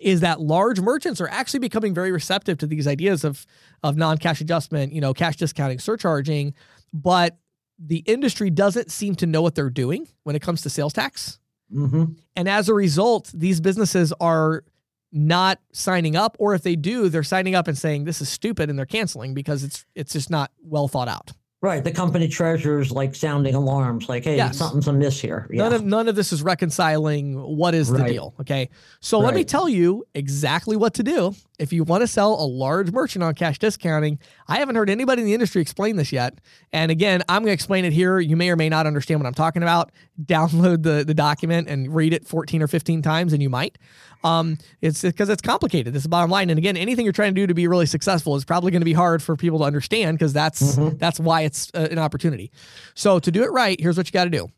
is that large merchants are actually becoming very receptive to these ideas of of non-cash adjustment, you know, cash discounting, surcharging, but the industry doesn't seem to know what they're doing when it comes to sales tax. Mm-hmm. And as a result, these businesses are not signing up, or if they do, they're signing up and saying this is stupid and they're canceling because it's it's just not well thought out. Right. The company treasurer's like sounding alarms, like, hey, yes. something's amiss here. Yeah. None of none of this is reconciling what is right. the deal. Okay. So right. let me tell you exactly what to do if you want to sell a large merchant on cash discounting. I haven't heard anybody in the industry explain this yet. And again, I'm gonna explain it here. You may or may not understand what I'm talking about. Download the, the document and read it 14 or 15 times, and you might. Um, it's because it's complicated. This is bottom line. And again, anything you're trying to do to be really successful is probably going to be hard for people to understand because that's mm-hmm. that's why it's uh, an opportunity. So to do it right, here's what you got to do.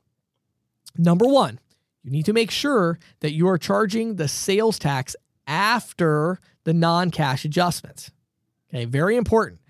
Number one, you need to make sure that you are charging the sales tax after the non-cash adjustments. Okay, very important.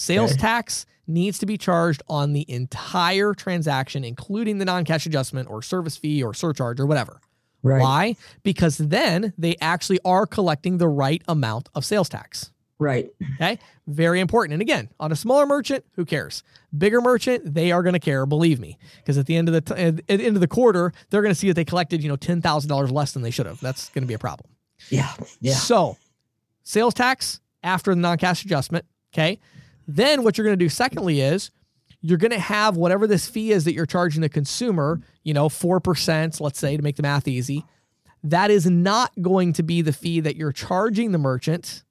Sales okay. tax needs to be charged on the entire transaction, including the non cash adjustment or service fee or surcharge or whatever. Right. Why? Because then they actually are collecting the right amount of sales tax. Right. Okay. Very important. And again, on a smaller merchant, who cares? Bigger merchant, they are going to care. Believe me, because at the end of the t- at the end of the quarter, they're going to see that they collected you know ten thousand dollars less than they should have. That's going to be a problem. Yeah. Yeah. So, sales tax after the non-cash adjustment. Okay. Then what you're going to do secondly is you're going to have whatever this fee is that you're charging the consumer, you know, 4%, let's say, to make the math easy. That is not going to be the fee that you're charging the merchant.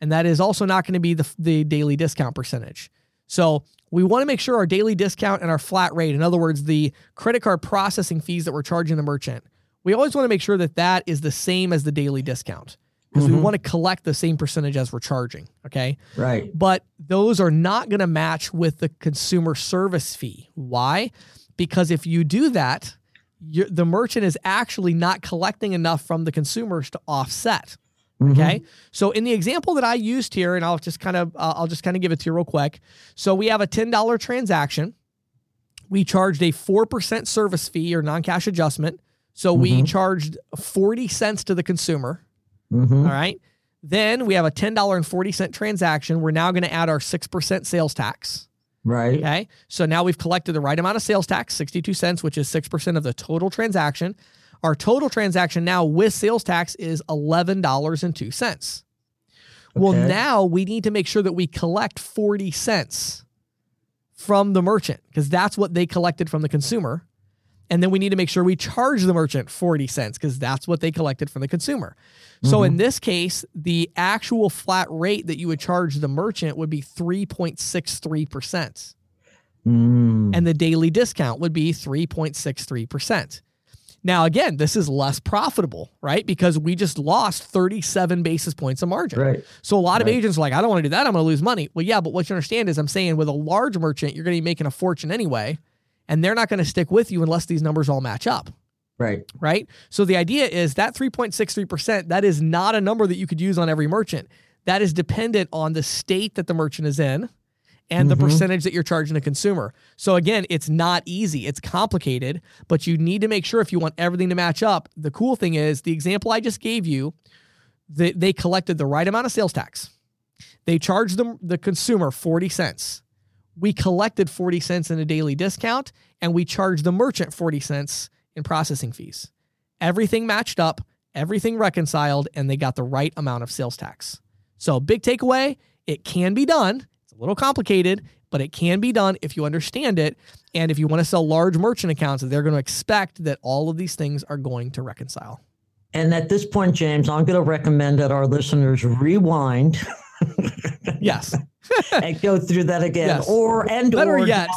And that is also not going to be the, the daily discount percentage. So we want to make sure our daily discount and our flat rate, in other words, the credit card processing fees that we're charging the merchant, we always want to make sure that that is the same as the daily discount because mm-hmm. we want to collect the same percentage as we're charging. Okay. Right. But those are not going to match with the consumer service fee. Why? Because if you do that, the merchant is actually not collecting enough from the consumers to offset. Mm-hmm. Okay. So in the example that I used here, and I'll just kind of uh, I'll just kind of give it to you real quick. So we have a ten dollar transaction. We charged a four percent service fee or non cash adjustment. So mm-hmm. we charged forty cents to the consumer. Mm-hmm. All right. Then we have a ten dollar and forty cent transaction. We're now going to add our six percent sales tax. Right. Okay. So now we've collected the right amount of sales tax, 62 cents, which is 6% of the total transaction. Our total transaction now with sales tax is $11.02. Okay. Well, now we need to make sure that we collect 40 cents from the merchant because that's what they collected from the consumer. And then we need to make sure we charge the merchant 40 cents because that's what they collected from the consumer. So mm-hmm. in this case, the actual flat rate that you would charge the merchant would be 3.63%. Mm. And the daily discount would be 3.63%. Now, again, this is less profitable, right? Because we just lost 37 basis points of margin. Right. So a lot right. of agents are like, I don't want to do that. I'm going to lose money. Well, yeah, but what you understand is I'm saying with a large merchant, you're going to be making a fortune anyway, and they're not going to stick with you unless these numbers all match up. Right. Right. So the idea is that 3.63%, that is not a number that you could use on every merchant. That is dependent on the state that the merchant is in and mm-hmm. the percentage that you're charging the consumer. So again, it's not easy. It's complicated, but you need to make sure if you want everything to match up. The cool thing is the example I just gave you, they, they collected the right amount of sales tax. They charged them the consumer 40 cents. We collected 40 cents in a daily discount and we charged the merchant 40 cents in processing fees. Everything matched up, everything reconciled, and they got the right amount of sales tax. So, big takeaway it can be done. It's a little complicated, but it can be done if you understand it. And if you want to sell large merchant accounts, they're going to expect that all of these things are going to reconcile. And at this point, James, I'm going to recommend that our listeners rewind. Yes. and go through that again. Yes. Or and better or yet,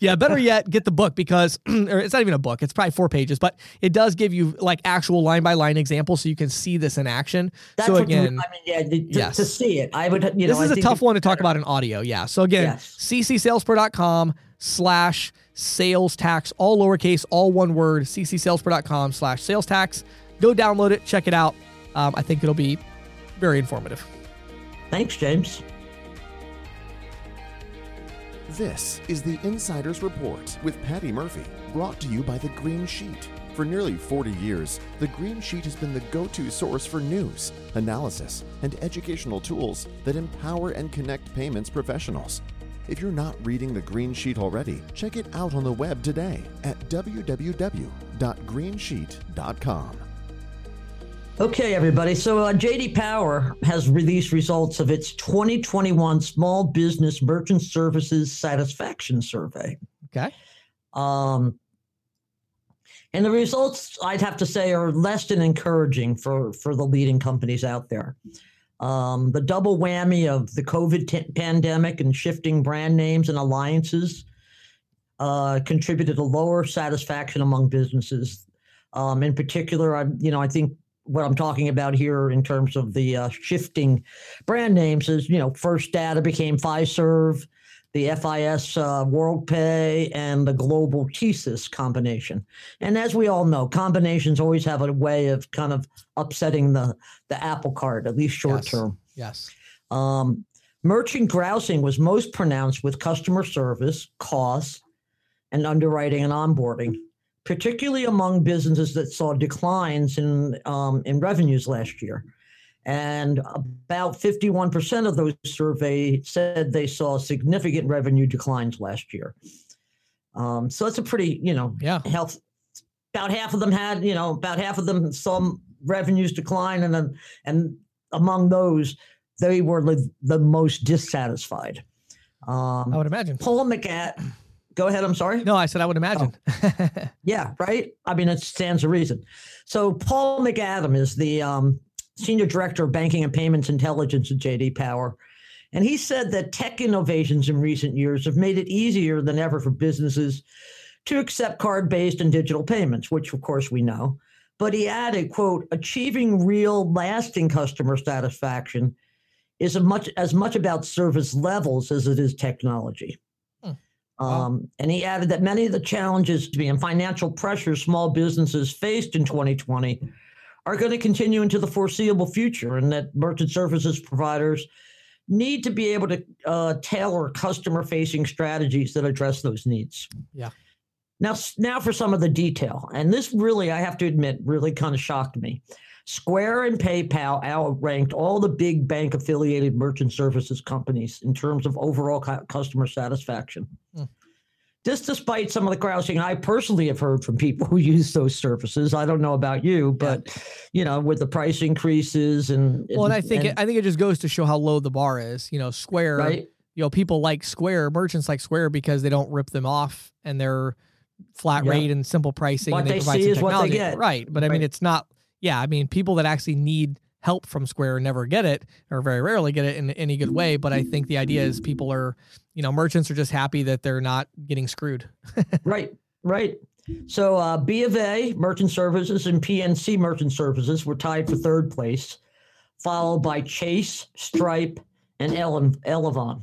yeah, better yet, get the book because or it's not even a book. It's probably four pages, but it does give you like actual line by line examples so you can see this in action. That's so again, I mean, yeah, to, yes. to see it, I would. You this know, is I a tough one to talk about in audio. Yeah. So again, yes. ccsalespro.com slash sales tax, all lowercase, all one word. ccsalespro.com slash sales tax. Go download it, check it out. Um, I think it'll be very informative. Thanks, James. This is the Insider's Report with Patty Murphy, brought to you by The Green Sheet. For nearly 40 years, The Green Sheet has been the go to source for news, analysis, and educational tools that empower and connect payments professionals. If you're not reading The Green Sheet already, check it out on the web today at www.greensheet.com. Okay, everybody. So uh, JD Power has released results of its 2021 Small Business Merchant Services Satisfaction Survey. Okay. Um, and the results, I'd have to say, are less than encouraging for for the leading companies out there. Um, the double whammy of the COVID t- pandemic and shifting brand names and alliances uh, contributed to lower satisfaction among businesses. Um, in particular, I you know I think what I'm talking about here in terms of the uh, shifting brand names is, you know, First Data became Fiserv, the FIS uh, WorldPay, and the global TSYS combination. And as we all know, combinations always have a way of kind of upsetting the, the apple cart, at least short yes. term. Yes. Um, merchant grousing was most pronounced with customer service, costs, and underwriting and onboarding particularly among businesses that saw declines in um, in revenues last year. And about 51% of those surveyed said they saw significant revenue declines last year. Um, so it's a pretty, you know, yeah. health. About half of them had, you know, about half of them saw revenues decline, and then, and among those, they were the, the most dissatisfied. Um, I would imagine. Paul McGat, Go ahead. I'm sorry. No, I said I would imagine. Oh. yeah, right. I mean, it stands a reason. So Paul McAdam is the um, senior director of banking and payments intelligence at JD Power, and he said that tech innovations in recent years have made it easier than ever for businesses to accept card-based and digital payments, which of course we know. But he added, "quote Achieving real, lasting customer satisfaction is much as much about service levels as it is technology." Um, and he added that many of the challenges to be and financial pressures small businesses faced in 2020 are going to continue into the foreseeable future, and that merchant services providers need to be able to uh, tailor customer facing strategies that address those needs. Yeah. Now, now for some of the detail. And this really, I have to admit, really kind of shocked me. Square and PayPal outranked all the big bank affiliated merchant services companies in terms of overall customer satisfaction. Hmm. This, despite some of the grousing I personally have heard from people who use those services. I don't know about you, but yeah. you know, with the price increases and well, and I think and, it, I think it just goes to show how low the bar is. You know, Square, right? You know, people like Square, merchants like Square because they don't rip them off and they're flat rate and simple pricing what and they, they provide see is technology. What they get. Right. But I mean it's not yeah, I mean people that actually need help from Square never get it or very rarely get it in any good way. But I think the idea is people are, you know, merchants are just happy that they're not getting screwed. right, right. So uh, B of A Merchant Services and PNC Merchant Services were tied for third place, followed by Chase, Stripe, and Elavon.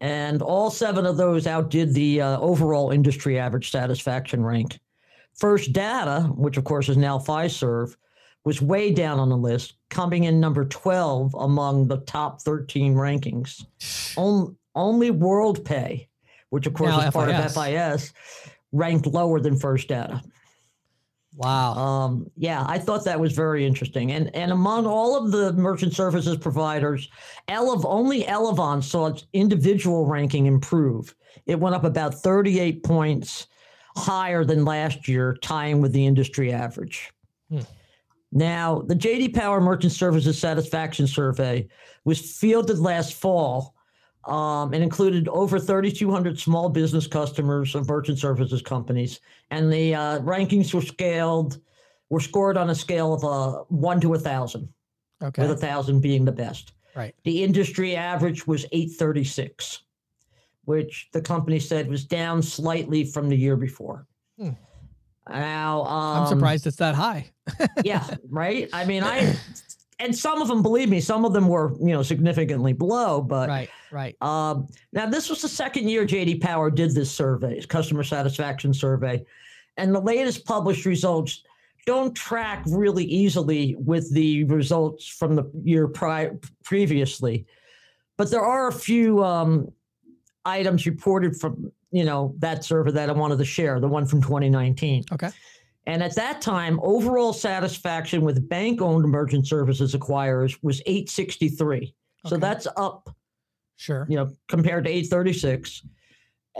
And all seven of those outdid the uh, overall industry average satisfaction rank. First Data, which of course is now Fiserv, was way down on the list, coming in number 12 among the top 13 rankings. On, only WorldPay, which of course now is part FIS. of FIS, ranked lower than First Data. Wow. Um, yeah, I thought that was very interesting. And and among all of the merchant services providers, Elev only Elavon saw its individual ranking improve. It went up about 38 points higher than last year, tying with the industry average. Hmm. Now, the JD Power Merchant Services Satisfaction Survey was fielded last fall um, and included over 3,200 small business customers of merchant services companies. And the uh, rankings were scaled, were scored on a scale of uh, one to a thousand, okay. with a thousand being the best. Right. The industry average was 836, which the company said was down slightly from the year before. Hmm. Now, um, I'm surprised it's that high. yeah, right. I mean, I and some of them, believe me, some of them were you know significantly below. But right, right. Um, now, this was the second year JD Power did this survey, customer satisfaction survey, and the latest published results don't track really easily with the results from the year prior previously. But there are a few um, items reported from you know that survey that I wanted to share, the one from 2019. Okay. And at that time, overall satisfaction with bank-owned merchant services acquirers was 863. Okay. So that's up, sure, you know, compared to 836.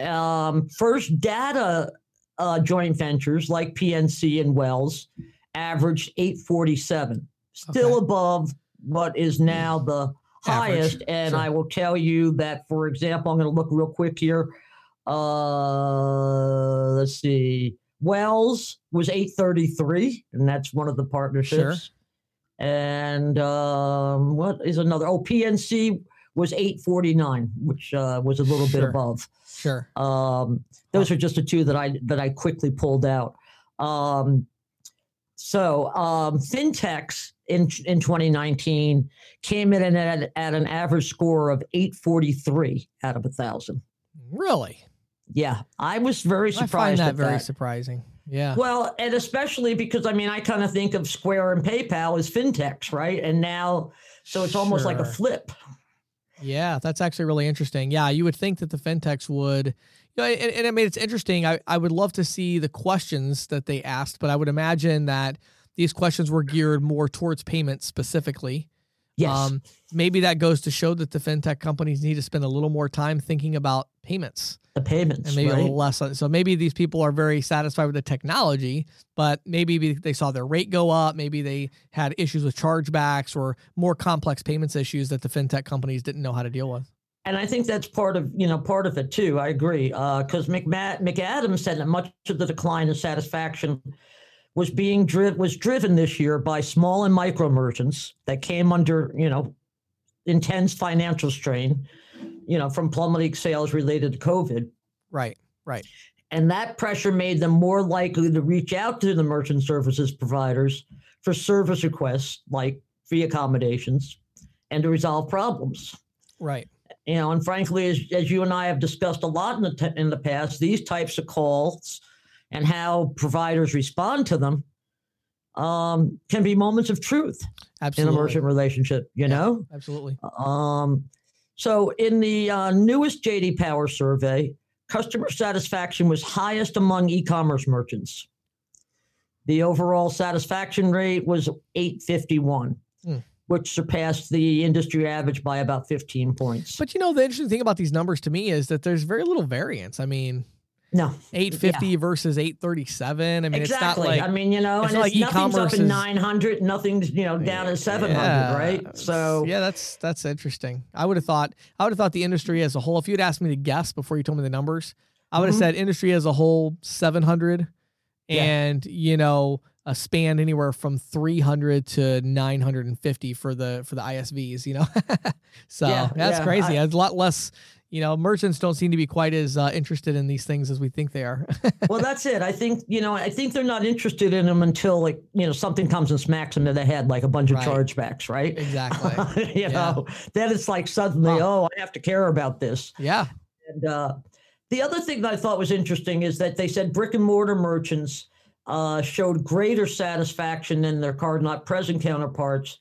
Um, first data uh, joint ventures like PNC and Wells averaged 847, still okay. above what is now the highest. Average. And sure. I will tell you that, for example, I'm going to look real quick here. Uh, let's see. Wells was 833, and that's one of the partnerships. Sure. And um, what is another? Oh, PNC was 849, which uh, was a little sure. bit above. Sure. Um, those are just the two that I that I quickly pulled out. Um, so um, fintechs in in 2019 came in at, at an average score of 843 out of a thousand. Really? Yeah, I was very surprised. I find that very that. surprising. Yeah. Well, and especially because I mean, I kind of think of Square and PayPal as fintechs, right? And now, so it's almost sure. like a flip. Yeah, that's actually really interesting. Yeah, you would think that the fintechs would, know, and, and I mean, it's interesting. I, I would love to see the questions that they asked, but I would imagine that these questions were geared more towards payments specifically. Yes. Um, maybe that goes to show that the fintech companies need to spend a little more time thinking about payments. The payments, and maybe right? a little less. So maybe these people are very satisfied with the technology, but maybe they saw their rate go up. Maybe they had issues with chargebacks or more complex payments issues that the fintech companies didn't know how to deal with. And I think that's part of you know part of it too. I agree because uh, McAdams said that much of the decline in satisfaction was being driven was driven this year by small and micro merchants that came under you know intense financial strain, you know, from plummeting sales related to COVID. Right, right. And that pressure made them more likely to reach out to the merchant services providers for service requests like free accommodations and to resolve problems. Right. You know, and frankly, as, as you and I have discussed a lot in the t- in the past, these types of calls and how providers respond to them um, can be moments of truth absolutely. in a merchant relationship. You Yeah, know, Absolutely. um, so in the uh, newest JD Power survey, customer satisfaction was highest among e-commerce merchants. The overall satisfaction rate was 851, Hmm. Which surpassed the industry average by about 15 points. But you know, the interesting thing about these numbers to me is that there's very little variance. I mean, no, 850 versus 837. I mean, exactly. it's not like I mean, you know, it's and like nothing's up in is- 900, nothing's you know down at 700, Yeah, right? So yeah, that's that's interesting. I would have thought I would have thought the industry as a whole. If you'd asked me to guess before you told me the numbers, I would have Mhm. said industry as a whole 700, Yeah. and you know a span anywhere from 300 to 950 for the for the ISVs. You know, so Yeah, that's yeah, crazy. I- a lot less. You know, merchants don't seem to be quite as uh, interested in these things as we think they are. well, that's it. I think you know. I think they're not interested in them until like you know something comes and smacks them in the head, like a bunch of Right. chargebacks, right? exactly. you Yeah. know, then it's like suddenly, Huh. oh, I have to care about this. Yeah. And uh, the other thing that I thought was interesting is that they said brick and mortar merchants uh, showed greater satisfaction than their card not present counterparts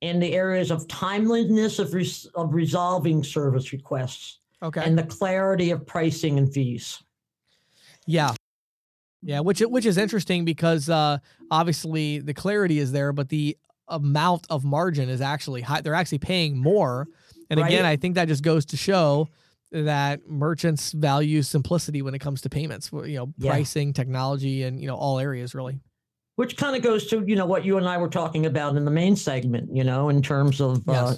in the areas of timeliness of, res- of resolving service requests Okay. and the clarity of pricing and fees. Yeah. Yeah, which which is interesting because uh obviously the clarity is there, but the amount of margin is actually high. They're actually paying more. And again, I think that just goes to show that merchants value simplicity when it comes to payments, you know, Yeah. pricing, technology, and you know, all areas really. which kind of goes to you know what you and I were talking about in the main segment, you know, in terms of uh,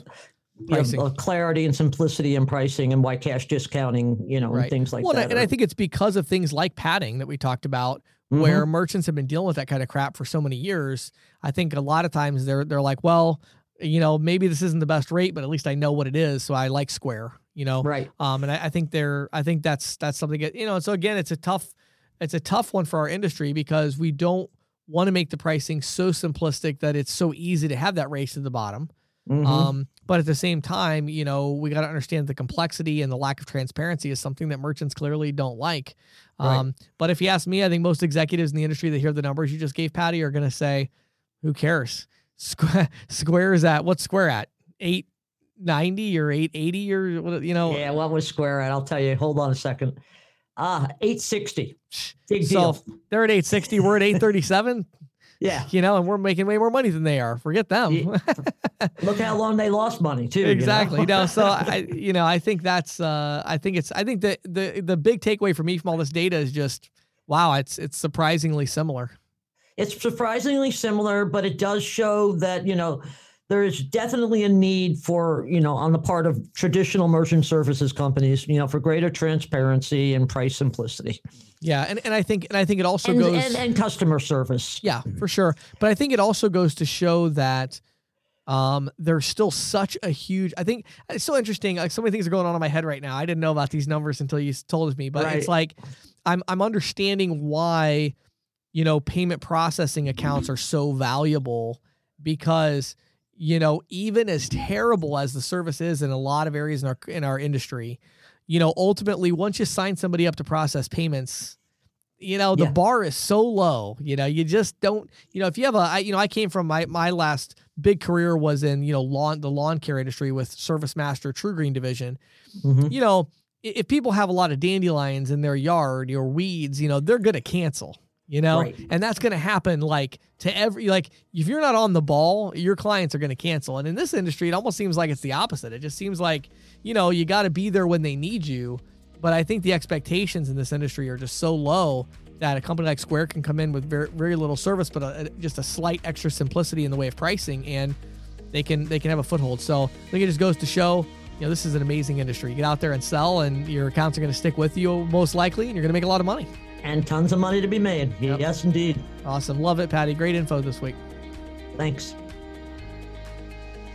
Yes. you know, uh, clarity and simplicity in pricing and why cash discounting, you know, Right. and things like well, and I- that. and I think it's because of things like padding that we talked about, Mhm. where merchants have been dealing with that kind of crap for so many years. I think a lot of times they're they're like, well, you know, maybe this isn't the best rate, but at least I know what it is, so I like Square. You know, right, um, and I, I think they're I think that's that's something that, you know. So again, it's a tough it's a tough one for our industry because we don't want to make the pricing so simplistic that it's so easy to have that race to the bottom. Mhm. Um, but at the same time, you know, we got to understand the complexity and the lack of transparency is something that merchants clearly don't like. Right. Um, but if you ask me, I think most executives in the industry that hear the numbers you just gave Patty are going to say, who cares? Square, Square is at what's Square at? 890 or 880 or what, you know? yeah, what was Square at? I'll tell you. Hold on a second. Ah, eight sixty. Big So deal. they're at 860, we're at 837, Yeah. you know, and we're making way more money than they are. Forget them. Yeah, Look how long they lost money too. Exactly. you know? no so i you know i think that's uh i think it's i think the the the big takeaway for me from all this data is just wow it's it's surprisingly similar it's surprisingly similar, but it does show that you know there is definitely a need for you know on the part of traditional merchant services companies, you know, for greater transparency and price simplicity. Yeah and, and i think and i think it also and, goes and and customer service. yeah for sure. But i think it also goes to show that um there's still such a huge i think it's so interesting like so many things are going on in my head right now. I didn't know about these numbers until you told me but it's like i'm i'm understanding why you know payment processing accounts are so valuable because you know even as terrible as the service is in a lot of areas in our in our industry you know ultimately once you sign somebody up to process payments you know the Yeah. bar is so low you know you just don't you know if you have a I, you know i came from my my last big career was in you know lawn the lawn care industry with ServiceMaster true green division Mhm. you know if people have a lot of dandelions in their yard or weeds you know they're going to cancel you know? Right. and that's going to happen like to every like if you're not on the ball your clients are going to cancel. And in this industry it almost seems like it's the opposite. It just seems like you know you got to be there when they need you. But i think the expectations in this industry are just so low that a company like square can come in with very, very little service but a, just a slight extra simplicity in the way of pricing and they can they can have a foothold. So i think it just goes to show you know this is an amazing industry. You get out there and sell and your accounts are going to stick with you most likely and you're going to make a lot of money And tons of money to be made. Yep. Yes, indeed. awesome love it patty great info this week Thanks.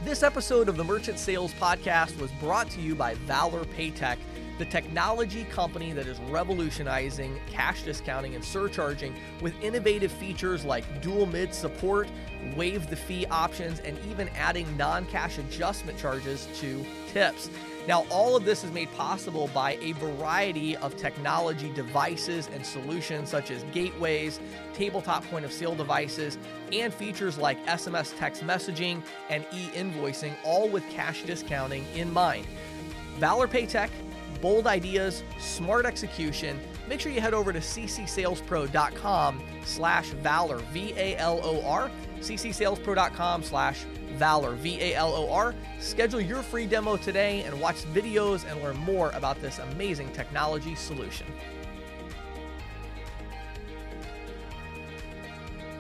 This episode of the Merchant Sales Podcast was brought to you by Valor Paytech, the technology company that is revolutionizing cash discounting and surcharging with innovative features like dual MID support, waive the fee options, and even adding non cash adjustment charges to tips. Now, all of this is made possible by a variety of technology devices and solutions such as gateways, tabletop point of sale devices, and features like SMS text messaging and e invoicing, all with cash discounting in mind. Valor Paytech, bold ideas, smart execution. Make sure you head over to ccsalespro.com slash valor, V-A-L-O-R, ccsalespro.com slash valor, V-A-L-O-R. V A L O R. Schedule your free demo today and watch videos and learn more about this amazing technology solution.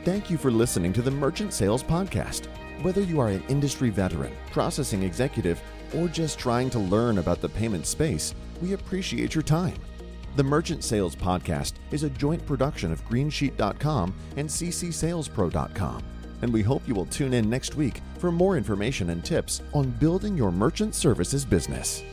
Thank you for listening to the Merchant Sales Podcast. Whether you are an industry veteran, processing executive, or just trying to learn about the payment space, we appreciate your time. The Merchant Sales Podcast is a joint production of Greensheet.com and CCSalesPro.com, and we hope you will tune in next week for more information and tips on building your merchant services business.